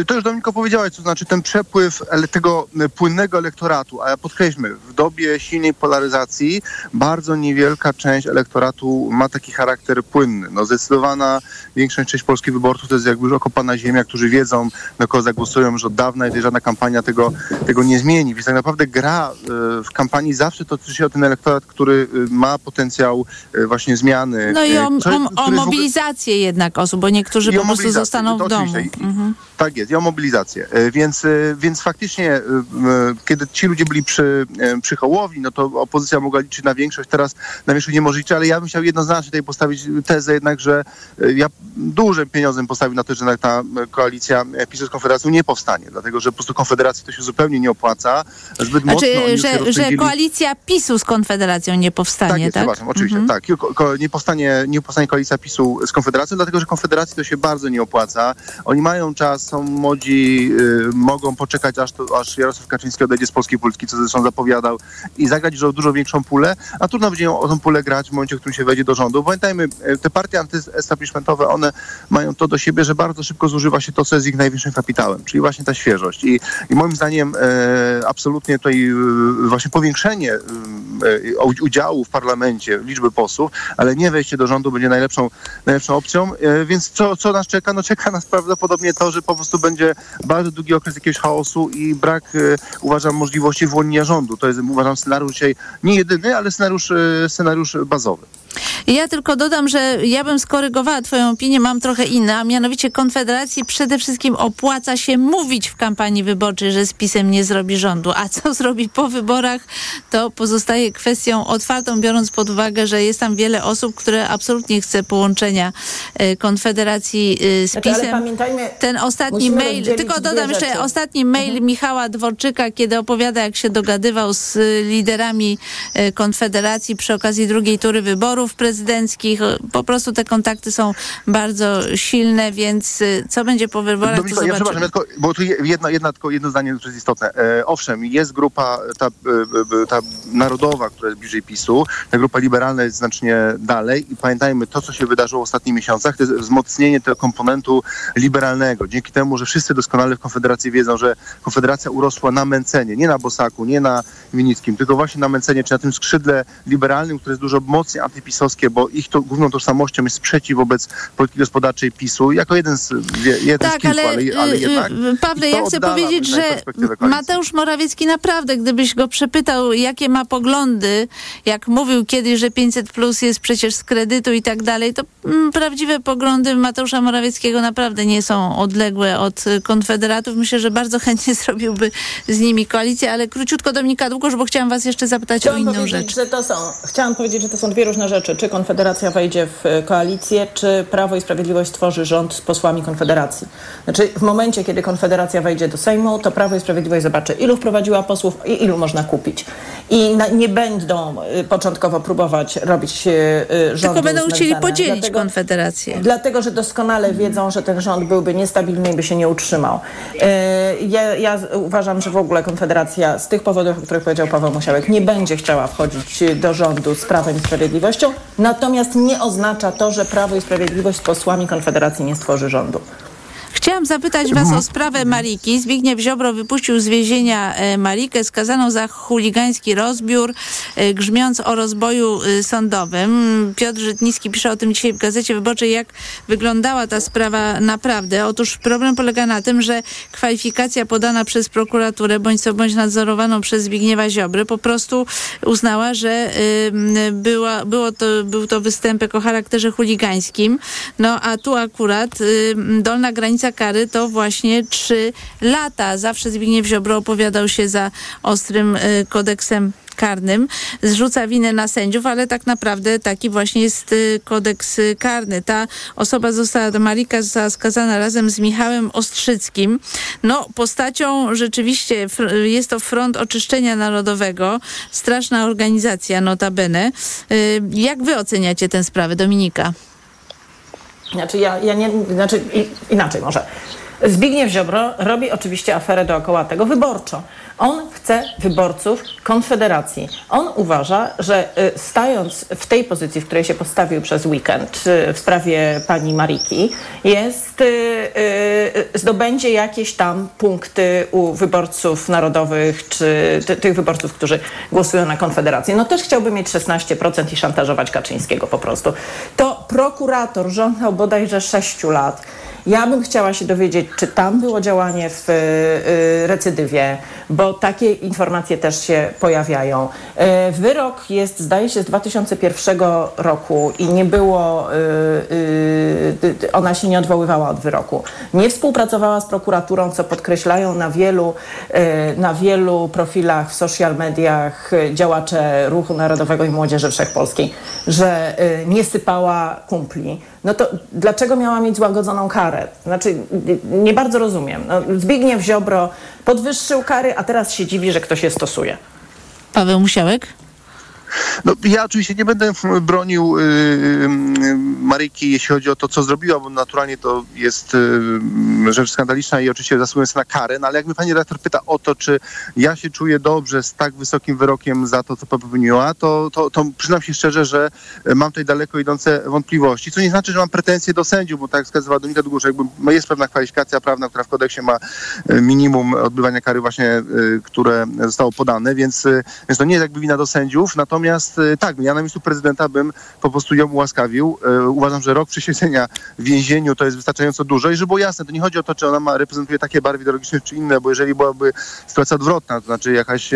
To już Dominiko powiedziałeś, to znaczy ten przepływ tego płynnego elektoratu, a podkreślmy, w dobie silnej polaryzacji bardzo niewielka część elektoratu ma taki charakter płynny. No zdecydowana większość część polskich wyborców to jest jakby już okopana ziemia, którzy wiedzą, na kogo zagłosują już od dawna i żadna kampania tego, tego nie zmieni. Więc tak naprawdę gra e, w kampanii zawsze toczy się o ten elektorat, który e, ma potencjał e, właśnie zmiany. No i o, o, o mobilizację jednak osób, bo niektórzy po prostu zostaną w domu. Mhm. Tak jest, i o mobilizację. E, więc, e, więc faktycznie, e, kiedy ci ludzie byli przy, przy Hołowi, no to opozycja mogła liczyć na większość, teraz na większość nie może liczyć, ale ja bym chciał jednoznacznie tutaj postawić tezę jednak, że ja dużym pieniądzem postawił na to, że ta koalicja PiSu z Konfederacją nie powstanie, dlatego że po prostu Konfederacji to się zupełnie nie opłaca. Zbyt znaczy, mocno że, że koalicja PiSu z Konfederacją nie powstanie, tak? Jest, tak? Przepraszam, oczywiście, mhm. tak. Nie powstanie, nie powstanie koalicja PiSu z Konfederacją, dlatego że Konfederacji to się bardzo nie opłaca. Oni mają czas są młodzi, y, mogą poczekać, aż, to, aż Jarosław Kaczyński odejdzie z polskiej polityki, co zresztą zapowiadał, i zagrać dużo, dużo większą pulę, a trudno będzie o tą pulę grać w momencie, w którym się wejdzie do rządu. Pamiętajmy, y, te partie antyestablishmentowe, one mają to do siebie, że bardzo szybko zużywa się to, co jest ich największym kapitałem, czyli właśnie ta świeżość. I, i moim zdaniem e, absolutnie tutaj e, właśnie powiększenie e, udziału w parlamencie, liczby posłów, ale nie wejście do rządu będzie najlepszą, najlepszą opcją. Więc co, co nas czeka? No czeka nas prawdopodobnie to, że po prostu będzie bardzo długi okres jakiegoś chaosu i brak, e, uważam, możliwości wyłonienia rządu. To jest, uważam, scenariusz dzisiaj nie jedyny, ale scenariusz, e, scenariusz bazowy. Ja tylko dodam, że ja bym skorygowała Twoją opinię, mam trochę inne, a mianowicie Konfederacji przede wszystkim opłaca się mówić w kampanii wyborczej, że z PiSem nie zrobi rządu, a co [LAUGHS] zrobi po wyborach, to pozostaje kwestią otwartą, biorąc pod uwagę, że jest tam wiele osób, które absolutnie chce połączenia e, Konfederacji e, z Znaczy, ale PiSem. pamiętajmy, Ten ostatni mail, tylko dodam jeszcze rzeczy. Mhm. ostatni mail Michała Dworczyka, kiedy opowiada, jak się dogadywał z liderami y, Konfederacji przy okazji drugiej tury wyborów prezydenckich. Po prostu te kontakty są bardzo silne, więc y, co będzie po wyborach, to Dominiko, ja zobaczymy. ja tylko, bo tu je- jedna, jedna, tylko jedno zdanie, które jest istotne. E, owszem, jest grupa ta, e, e, ta narodowa, która jest bliżej PiSu, ta grupa liberalna jest znacznie dalej i pamiętajmy, to co się wydarzyło w ostatnich miesiącach, to jest wzmocnienie tego komponentu liberalnego. Dzięki temu, że wszyscy doskonale w Konfederacji wiedzą, że Konfederacja urosła na Mencenie, nie na Bosaku, nie na Winickim, tylko właśnie na Mencenie, czy na tym skrzydle liberalnym, które jest dużo mocniej antypisowskie, bo ich to główną tożsamością jest sprzeciw wobec polityki gospodarczej PiSu, jako jeden z, wie- jeden z Tak, kilku, ale, ale, ale y, jednak. y, Pawle, ja chcę powiedzieć, że. Mateusz Morawiecki naprawdę, gdybyś go przepytał, jakie ma poglądy, jak mówił kiedyś, że 500 plus jest przecież z kredytu i tak dalej, to mm, prawdziwe poglądy Mateusza Morawieckiego naprawdę nie są odległe od y, konfederatów. Myślę, że bardzo chętnie [LAUGHS] zrobiłby z nimi koalicję, ale króciutko Dominika Długosz, bo chciałam was jeszcze zapytać o Chciałam inną powiedzieć, rzecz. Że to są, chciałam powiedzieć, że to są dwie różne rzeczy. Czy Konfederacja wejdzie w e, koalicję, czy Prawo i Sprawiedliwość stworzy rząd z posłami Konfederacji. Znaczy w momencie, kiedy Konfederacja wejdzie do Sejmu, to Prawo i Sprawiedliwość zobaczy, ilu wprowadziła posłów i ilu można kupić. I na, nie będą y, początkowo próbować robić y, rządu Tylko będą chcieli podzielić Dlatego- Konfederację. Dlatego, że doskonale wiedzą, że ten rząd byłby niestabilny i by się nie utrzymał. E, Ja, ja uważam, że w ogóle Konfederacja z tych powodów, o których powiedział Paweł Musiałek, nie będzie chciała wchodzić do rządu z Prawem i Sprawiedliwością, natomiast nie oznacza to, że Prawo i Sprawiedliwość z posłami Konfederacji nie stworzy rządu. Chciałam zapytać was o sprawę Mariki. Zbigniew Ziobro wypuścił z więzienia e, Marikę skazaną za chuligański rozbiór, e, grzmiąc o rozboju e, sądowym. Piotr Żytnicki pisze o tym dzisiaj w Gazecie Wyborczej, jak wyglądała ta sprawa naprawdę. Otóż problem polega na tym, że kwalifikacja podana przez prokuraturę, bądź co bądź nadzorowaną przez Zbigniewa Ziobry, po prostu uznała, że była, było to, był to występek o charakterze chuligańskim. No a tu akurat dolna granica kary to właśnie trzy lata. Zawsze Zbigniew Ziobro opowiadał się za ostrym y, kodeksem karnym, zrzuca winę na sędziów, ale tak naprawdę taki właśnie jest y, kodeks y, karny. Ta osoba została, Marika została skazana razem z Michałem Ostrzyckim. No, postacią rzeczywiście jest to Front Oczyszczenia Narodowego, straszna organizacja notabene. Jak wy oceniacie tę sprawę, Dominika? Znaczy, ja, ja nie, znaczy inaczej może. Zbigniew Ziobro robi oczywiście aferę dookoła tego wyborczo. On chce wyborców Konfederacji. On uważa, że y, stając w tej pozycji, w której się postawił przez weekend y, w sprawie pani Mariki, jest, y, y, zdobędzie jakieś tam punkty u wyborców narodowych, czy ty, tych wyborców, którzy głosują na Konfederację. No też chciałby mieć 16% i szantażować Kaczyńskiego po prostu. To prokurator żądał bodajże 6 lat. Ja bym chciała się dowiedzieć, czy tam było działanie w y, y, recydywie, bo takie informacje też się pojawiają. Y, wyrok jest, zdaje się, z 2001 roku i nie było, y, y, ona się nie odwoływała od wyroku. Nie współpracowała z prokuraturą, co podkreślają na wielu, y, na wielu profilach w social mediach y, działacze Ruchu Narodowego i Młodzieży Wszechpolskiej, że y, nie sypała kumpli no to dlaczego miała mieć złagodzoną karę? Znaczy, nie bardzo rozumiem. No, Zbigniew Ziobro podwyższył kary, a teraz się dziwi, że ktoś je stosuje. Paweł Musiałek? No, ja oczywiście nie będę bronił y, y, Maryjki, jeśli chodzi o to, co zrobiła, bo naturalnie to jest y, rzecz skandaliczna i oczywiście zasługująca na karę, no ale jak mnie pani redaktor pyta o to, czy ja się czuję dobrze z tak wysokim wyrokiem za to, co popełniła, to, to, to przyznam się szczerze, że mam tutaj daleko idące wątpliwości, co nie znaczy, że mam pretensje do sędziów, bo tak wskazywała Dominika Długosz, jakby jest pewna kwalifikacja prawna, która w kodeksie ma minimum odbywania kary właśnie, które zostało podane, więc, więc to nie jest jakby wina do sędziów, natomiast tak, ja na miejscu prezydenta bym po prostu ją ułaskawił. Uważam, że rok przesiedzenia w więzieniu to jest wystarczająco dużo i żeby było jasne, to nie chodzi o to, czy ona ma, reprezentuje takie barwy ideologiczne, czy inne, bo jeżeli byłaby sytuacja odwrotna, to znaczy jakaś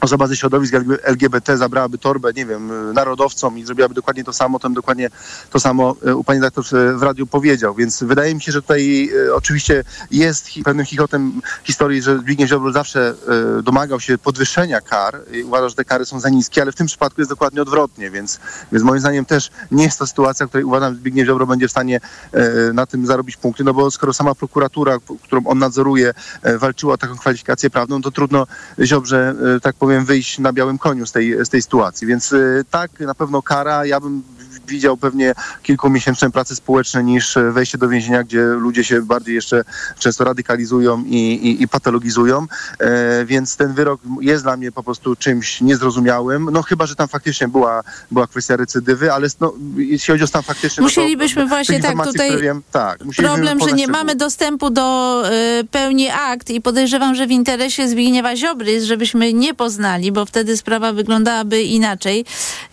osoba ze środowisk LGBT zabrałaby torbę, nie wiem, narodowcom i zrobiłaby dokładnie to samo, to dokładnie to samo u pani doktor w radiu powiedział. Więc wydaje mi się, że tutaj e, oczywiście jest pewnym chichotem historii, że Zbigniew Ziobro zawsze e, domagał się podwyższenia kar i uważa, że te kary są za niskie, ale w tym przypadku jest dokładnie odwrotnie, więc, więc moim zdaniem też nie jest to sytuacja, w której uważam, że Zbigniew Ziobro będzie w stanie e, na tym zarobić punkty, no bo skoro sama prokuratura, którą on nadzoruje, walczyła o taką kwalifikację prawną, to trudno Ziobrze, tak powiem, powiem, wyjść na białym koniu z tej, z tej sytuacji. Więc y, tak, na pewno kara. Ja bym widział pewnie kilkumiesięczne prace społeczne niż wejście do więzienia, gdzie ludzie się bardziej jeszcze często radykalizują i, i, i patologizują. E, więc ten wyrok jest dla mnie po prostu czymś niezrozumiałym. No chyba, że tam faktycznie była, była kwestia recydywy, ale no, jeśli chodzi o stan faktyczny... Musielibyśmy no to, właśnie tak tutaj... Wiem, tak problem, że nie mamy dostępu do y, pełni akt i podejrzewam, że w interesie Zbigniewa Ziobry jest, żebyśmy nie poznali, bo wtedy sprawa wyglądałaby inaczej.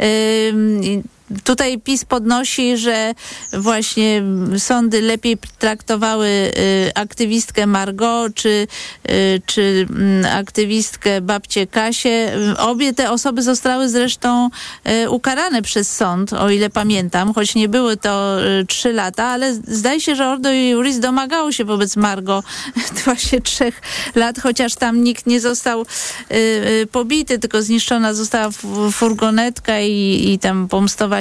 Y, Tutaj PiS podnosi, że właśnie sądy lepiej traktowały y, aktywistkę Margot czy, y, czy mm, aktywistkę babcię Kasię. Obie te osoby zostały zresztą y, ukarane przez sąd, o ile pamiętam, choć nie były to trzy lata, ale zdaje się, że Ordo Juris domagało się wobec Margot [LAUGHS] właśnie trzech lat, chociaż tam nikt nie został pobity, tylko zniszczona została furgonetka i, i tam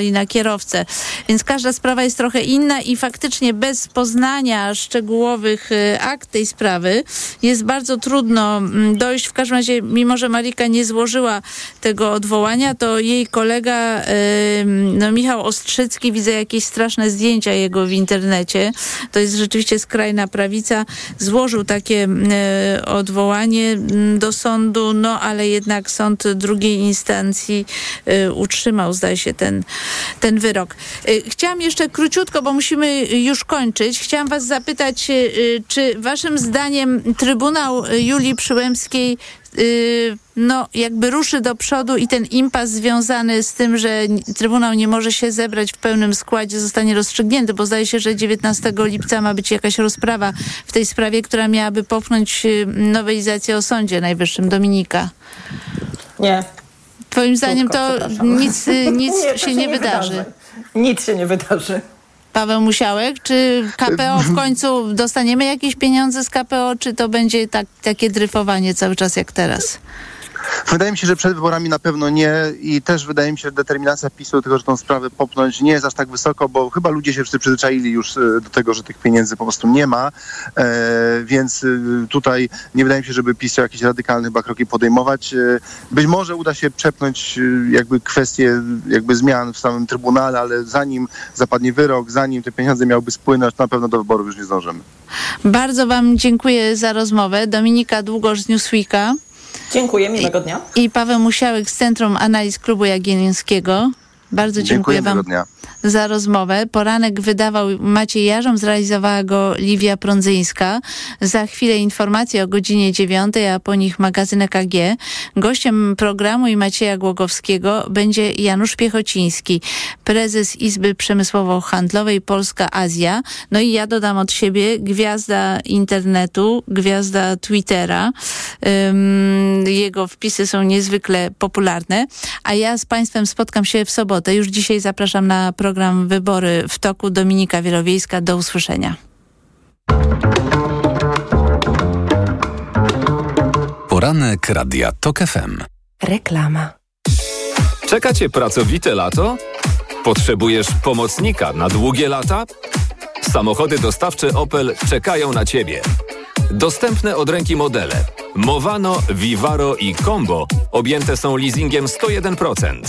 na kierowcę. Więc każda sprawa jest trochę inna i faktycznie bez poznania szczegółowych y, akt tej sprawy jest bardzo trudno mm, dojść. W każdym razie, mimo że Marika nie złożyła tego odwołania, to jej kolega no, Michał Ostrzycki, widzę jakieś straszne zdjęcia jego w internecie. To jest rzeczywiście skrajna prawica. Złożył takie y, odwołanie mm, do sądu, no ale jednak sąd drugiej instancji y, utrzymał, zdaje się, ten, ten wyrok. Y, chciałam jeszcze króciutko, bo musimy już kończyć. Chciałam was zapytać, y, czy waszym zdaniem Trybunał Julii Przyłębskiej y, no, jakby ruszy do przodu i ten impas związany z tym, że Trybunał nie może się zebrać w pełnym składzie zostanie rozstrzygnięty, bo zdaje się, że 19 lipca ma być jakaś rozprawa w tej sprawie, która miałaby popchnąć nowelizację o Sądzie Najwyższym. Dominika. Nie, Twoim zdaniem to nic, [LAUGHS] nic nie, się, nie, nie wydarzy. wydarzy. Nic się nie wydarzy. Paweł Musiałek, czy KPO w końcu dostaniemy jakieś pieniądze z KPO, czy to będzie tak, takie dryfowanie cały czas jak teraz? Wydaje mi się, że przed wyborami na pewno nie i też wydaje mi się, że determinacja PiSu do tego, że tą sprawę popchnąć nie jest aż tak wysoko, bo chyba ludzie się wszyscy przyzwyczaili już e, do tego, że tych pieniędzy po prostu nie ma, e, więc e, tutaj nie wydaje mi się, żeby PiS jakieś radykalne chyba kroki podejmować. E, być może uda się przepnąć jakby kwestie jakby zmian w samym Trybunale, ale zanim zapadnie wyrok, zanim te pieniądze miałyby spłynąć, to na pewno do wyborów już nie zdążymy. Bardzo Wam dziękuję za rozmowę. Dominika Długosz z Newsweeka. Dziękuję, miłego dnia. I Paweł Musiałek z Centrum Analiz Klubu Jagiellońskiego. Bardzo dziękuję, dziękuję Wam. Za rozmowę. Poranek wydawał Maciej Jarzom, zrealizowała go Liwia Prądzyńska. Za chwilę informacje o godzinie dziewiątej, a po nich magazyn EKG. Gościem programu i Macieja Głogowskiego będzie Janusz Piechociński, prezes Izby Przemysłowo-Handlowej Polska-Azja. No i ja dodam od siebie gwiazda internetu, gwiazda Twittera. Um, jego wpisy są niezwykle popularne. A ja z Państwem spotkam się w sobotę. Już dzisiaj zapraszam na program program Wybory w toku. Dominika Wielowiejska. Do usłyszenia. Poranek Radia TOK FM. Reklama. Czekacie pracowite lato? Potrzebujesz pomocnika na długie lata? Samochody dostawcze Opel czekają na Ciebie. Dostępne od ręki modele Movano, Vivaro i Combo objęte są leasingiem 101%,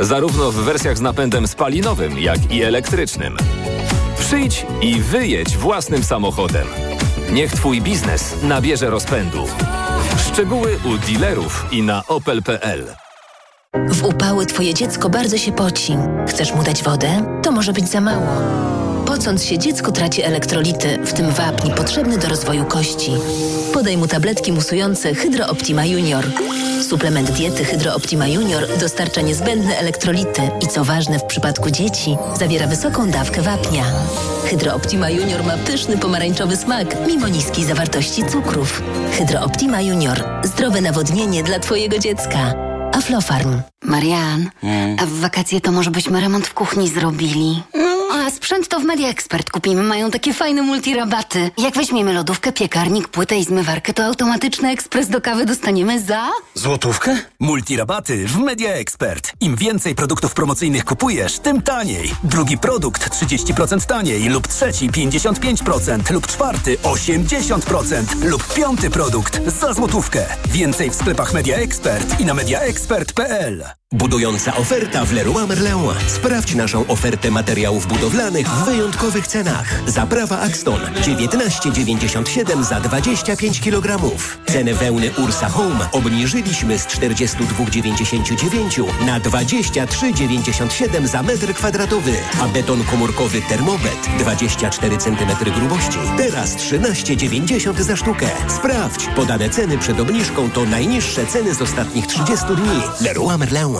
zarówno w wersjach z napędem spalinowym, jak i elektrycznym. Przyjdź i wyjedź własnym samochodem. Niech Twój biznes nabierze rozpędu. Szczegóły u dealerów i na opel.pl. W upały twoje dziecko bardzo się poci. Chcesz mu dać wodę? To może być za mało. Pocąc się, dziecko traci elektrolity, w tym wapń potrzebny do rozwoju kości. Podaj mu tabletki musujące Hydro Optima Junior. Suplement diety Hydro Optima Junior dostarcza niezbędne elektrolity i co ważne w przypadku dzieci, zawiera wysoką dawkę wapnia. Hydro Optima Junior ma pyszny pomarańczowy smak, mimo niskiej zawartości cukrów. Hydro Optima Junior. Zdrowe nawodnienie dla twojego dziecka. Aflofarm. Marian, a w wakacje to może byśmy remont w kuchni zrobili? A sprzęt to w Media Expert kupimy, mają takie fajne multirabaty. Jak weźmiemy lodówkę, piekarnik, płytę i zmywarkę, to automatyczny ekspres do kawy dostaniemy za... Złotówkę? Multirabaty w Media Expert. Im więcej produktów promocyjnych kupujesz, tym taniej. Drugi produkt 30% taniej lub trzeci 55% lub czwarty 80% lub piąty produkt za złotówkę. Więcej w sklepach Media Expert i na mediaexpert.pl. Budująca oferta w Leroy Merlin. Sprawdź naszą ofertę materiałów budowlanych w wyjątkowych cenach. Zaprawa Axton 19,97 za 25 kg. Cenę wełny Ursa Home obniżyliśmy z 42,99 na 23,97 za metr kwadratowy. A beton komórkowy Thermobet 24 cm grubości. Teraz 13,90 za sztukę. Sprawdź. Podane ceny przed obniżką to najniższe ceny z ostatnich 30 dni. Leroy Merlin.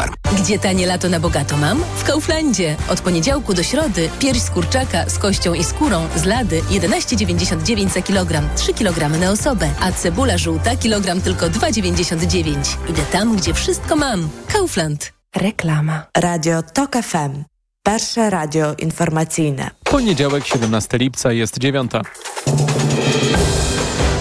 Aflofarm. Gdzie tanie lato na bogato mam? W Kauflandzie. Od poniedziałku do środy pierś z kurczaka z kością i skórą z lady 11,99 za kilogram, 3 kg na osobę, a cebula żółta kilogram tylko 2,99. Idę tam, gdzie wszystko mam. Kaufland. Reklama. Radio TOK FM. Pierwsze radio informacyjne. Poniedziałek, 17 lipca, jest dziewiąta.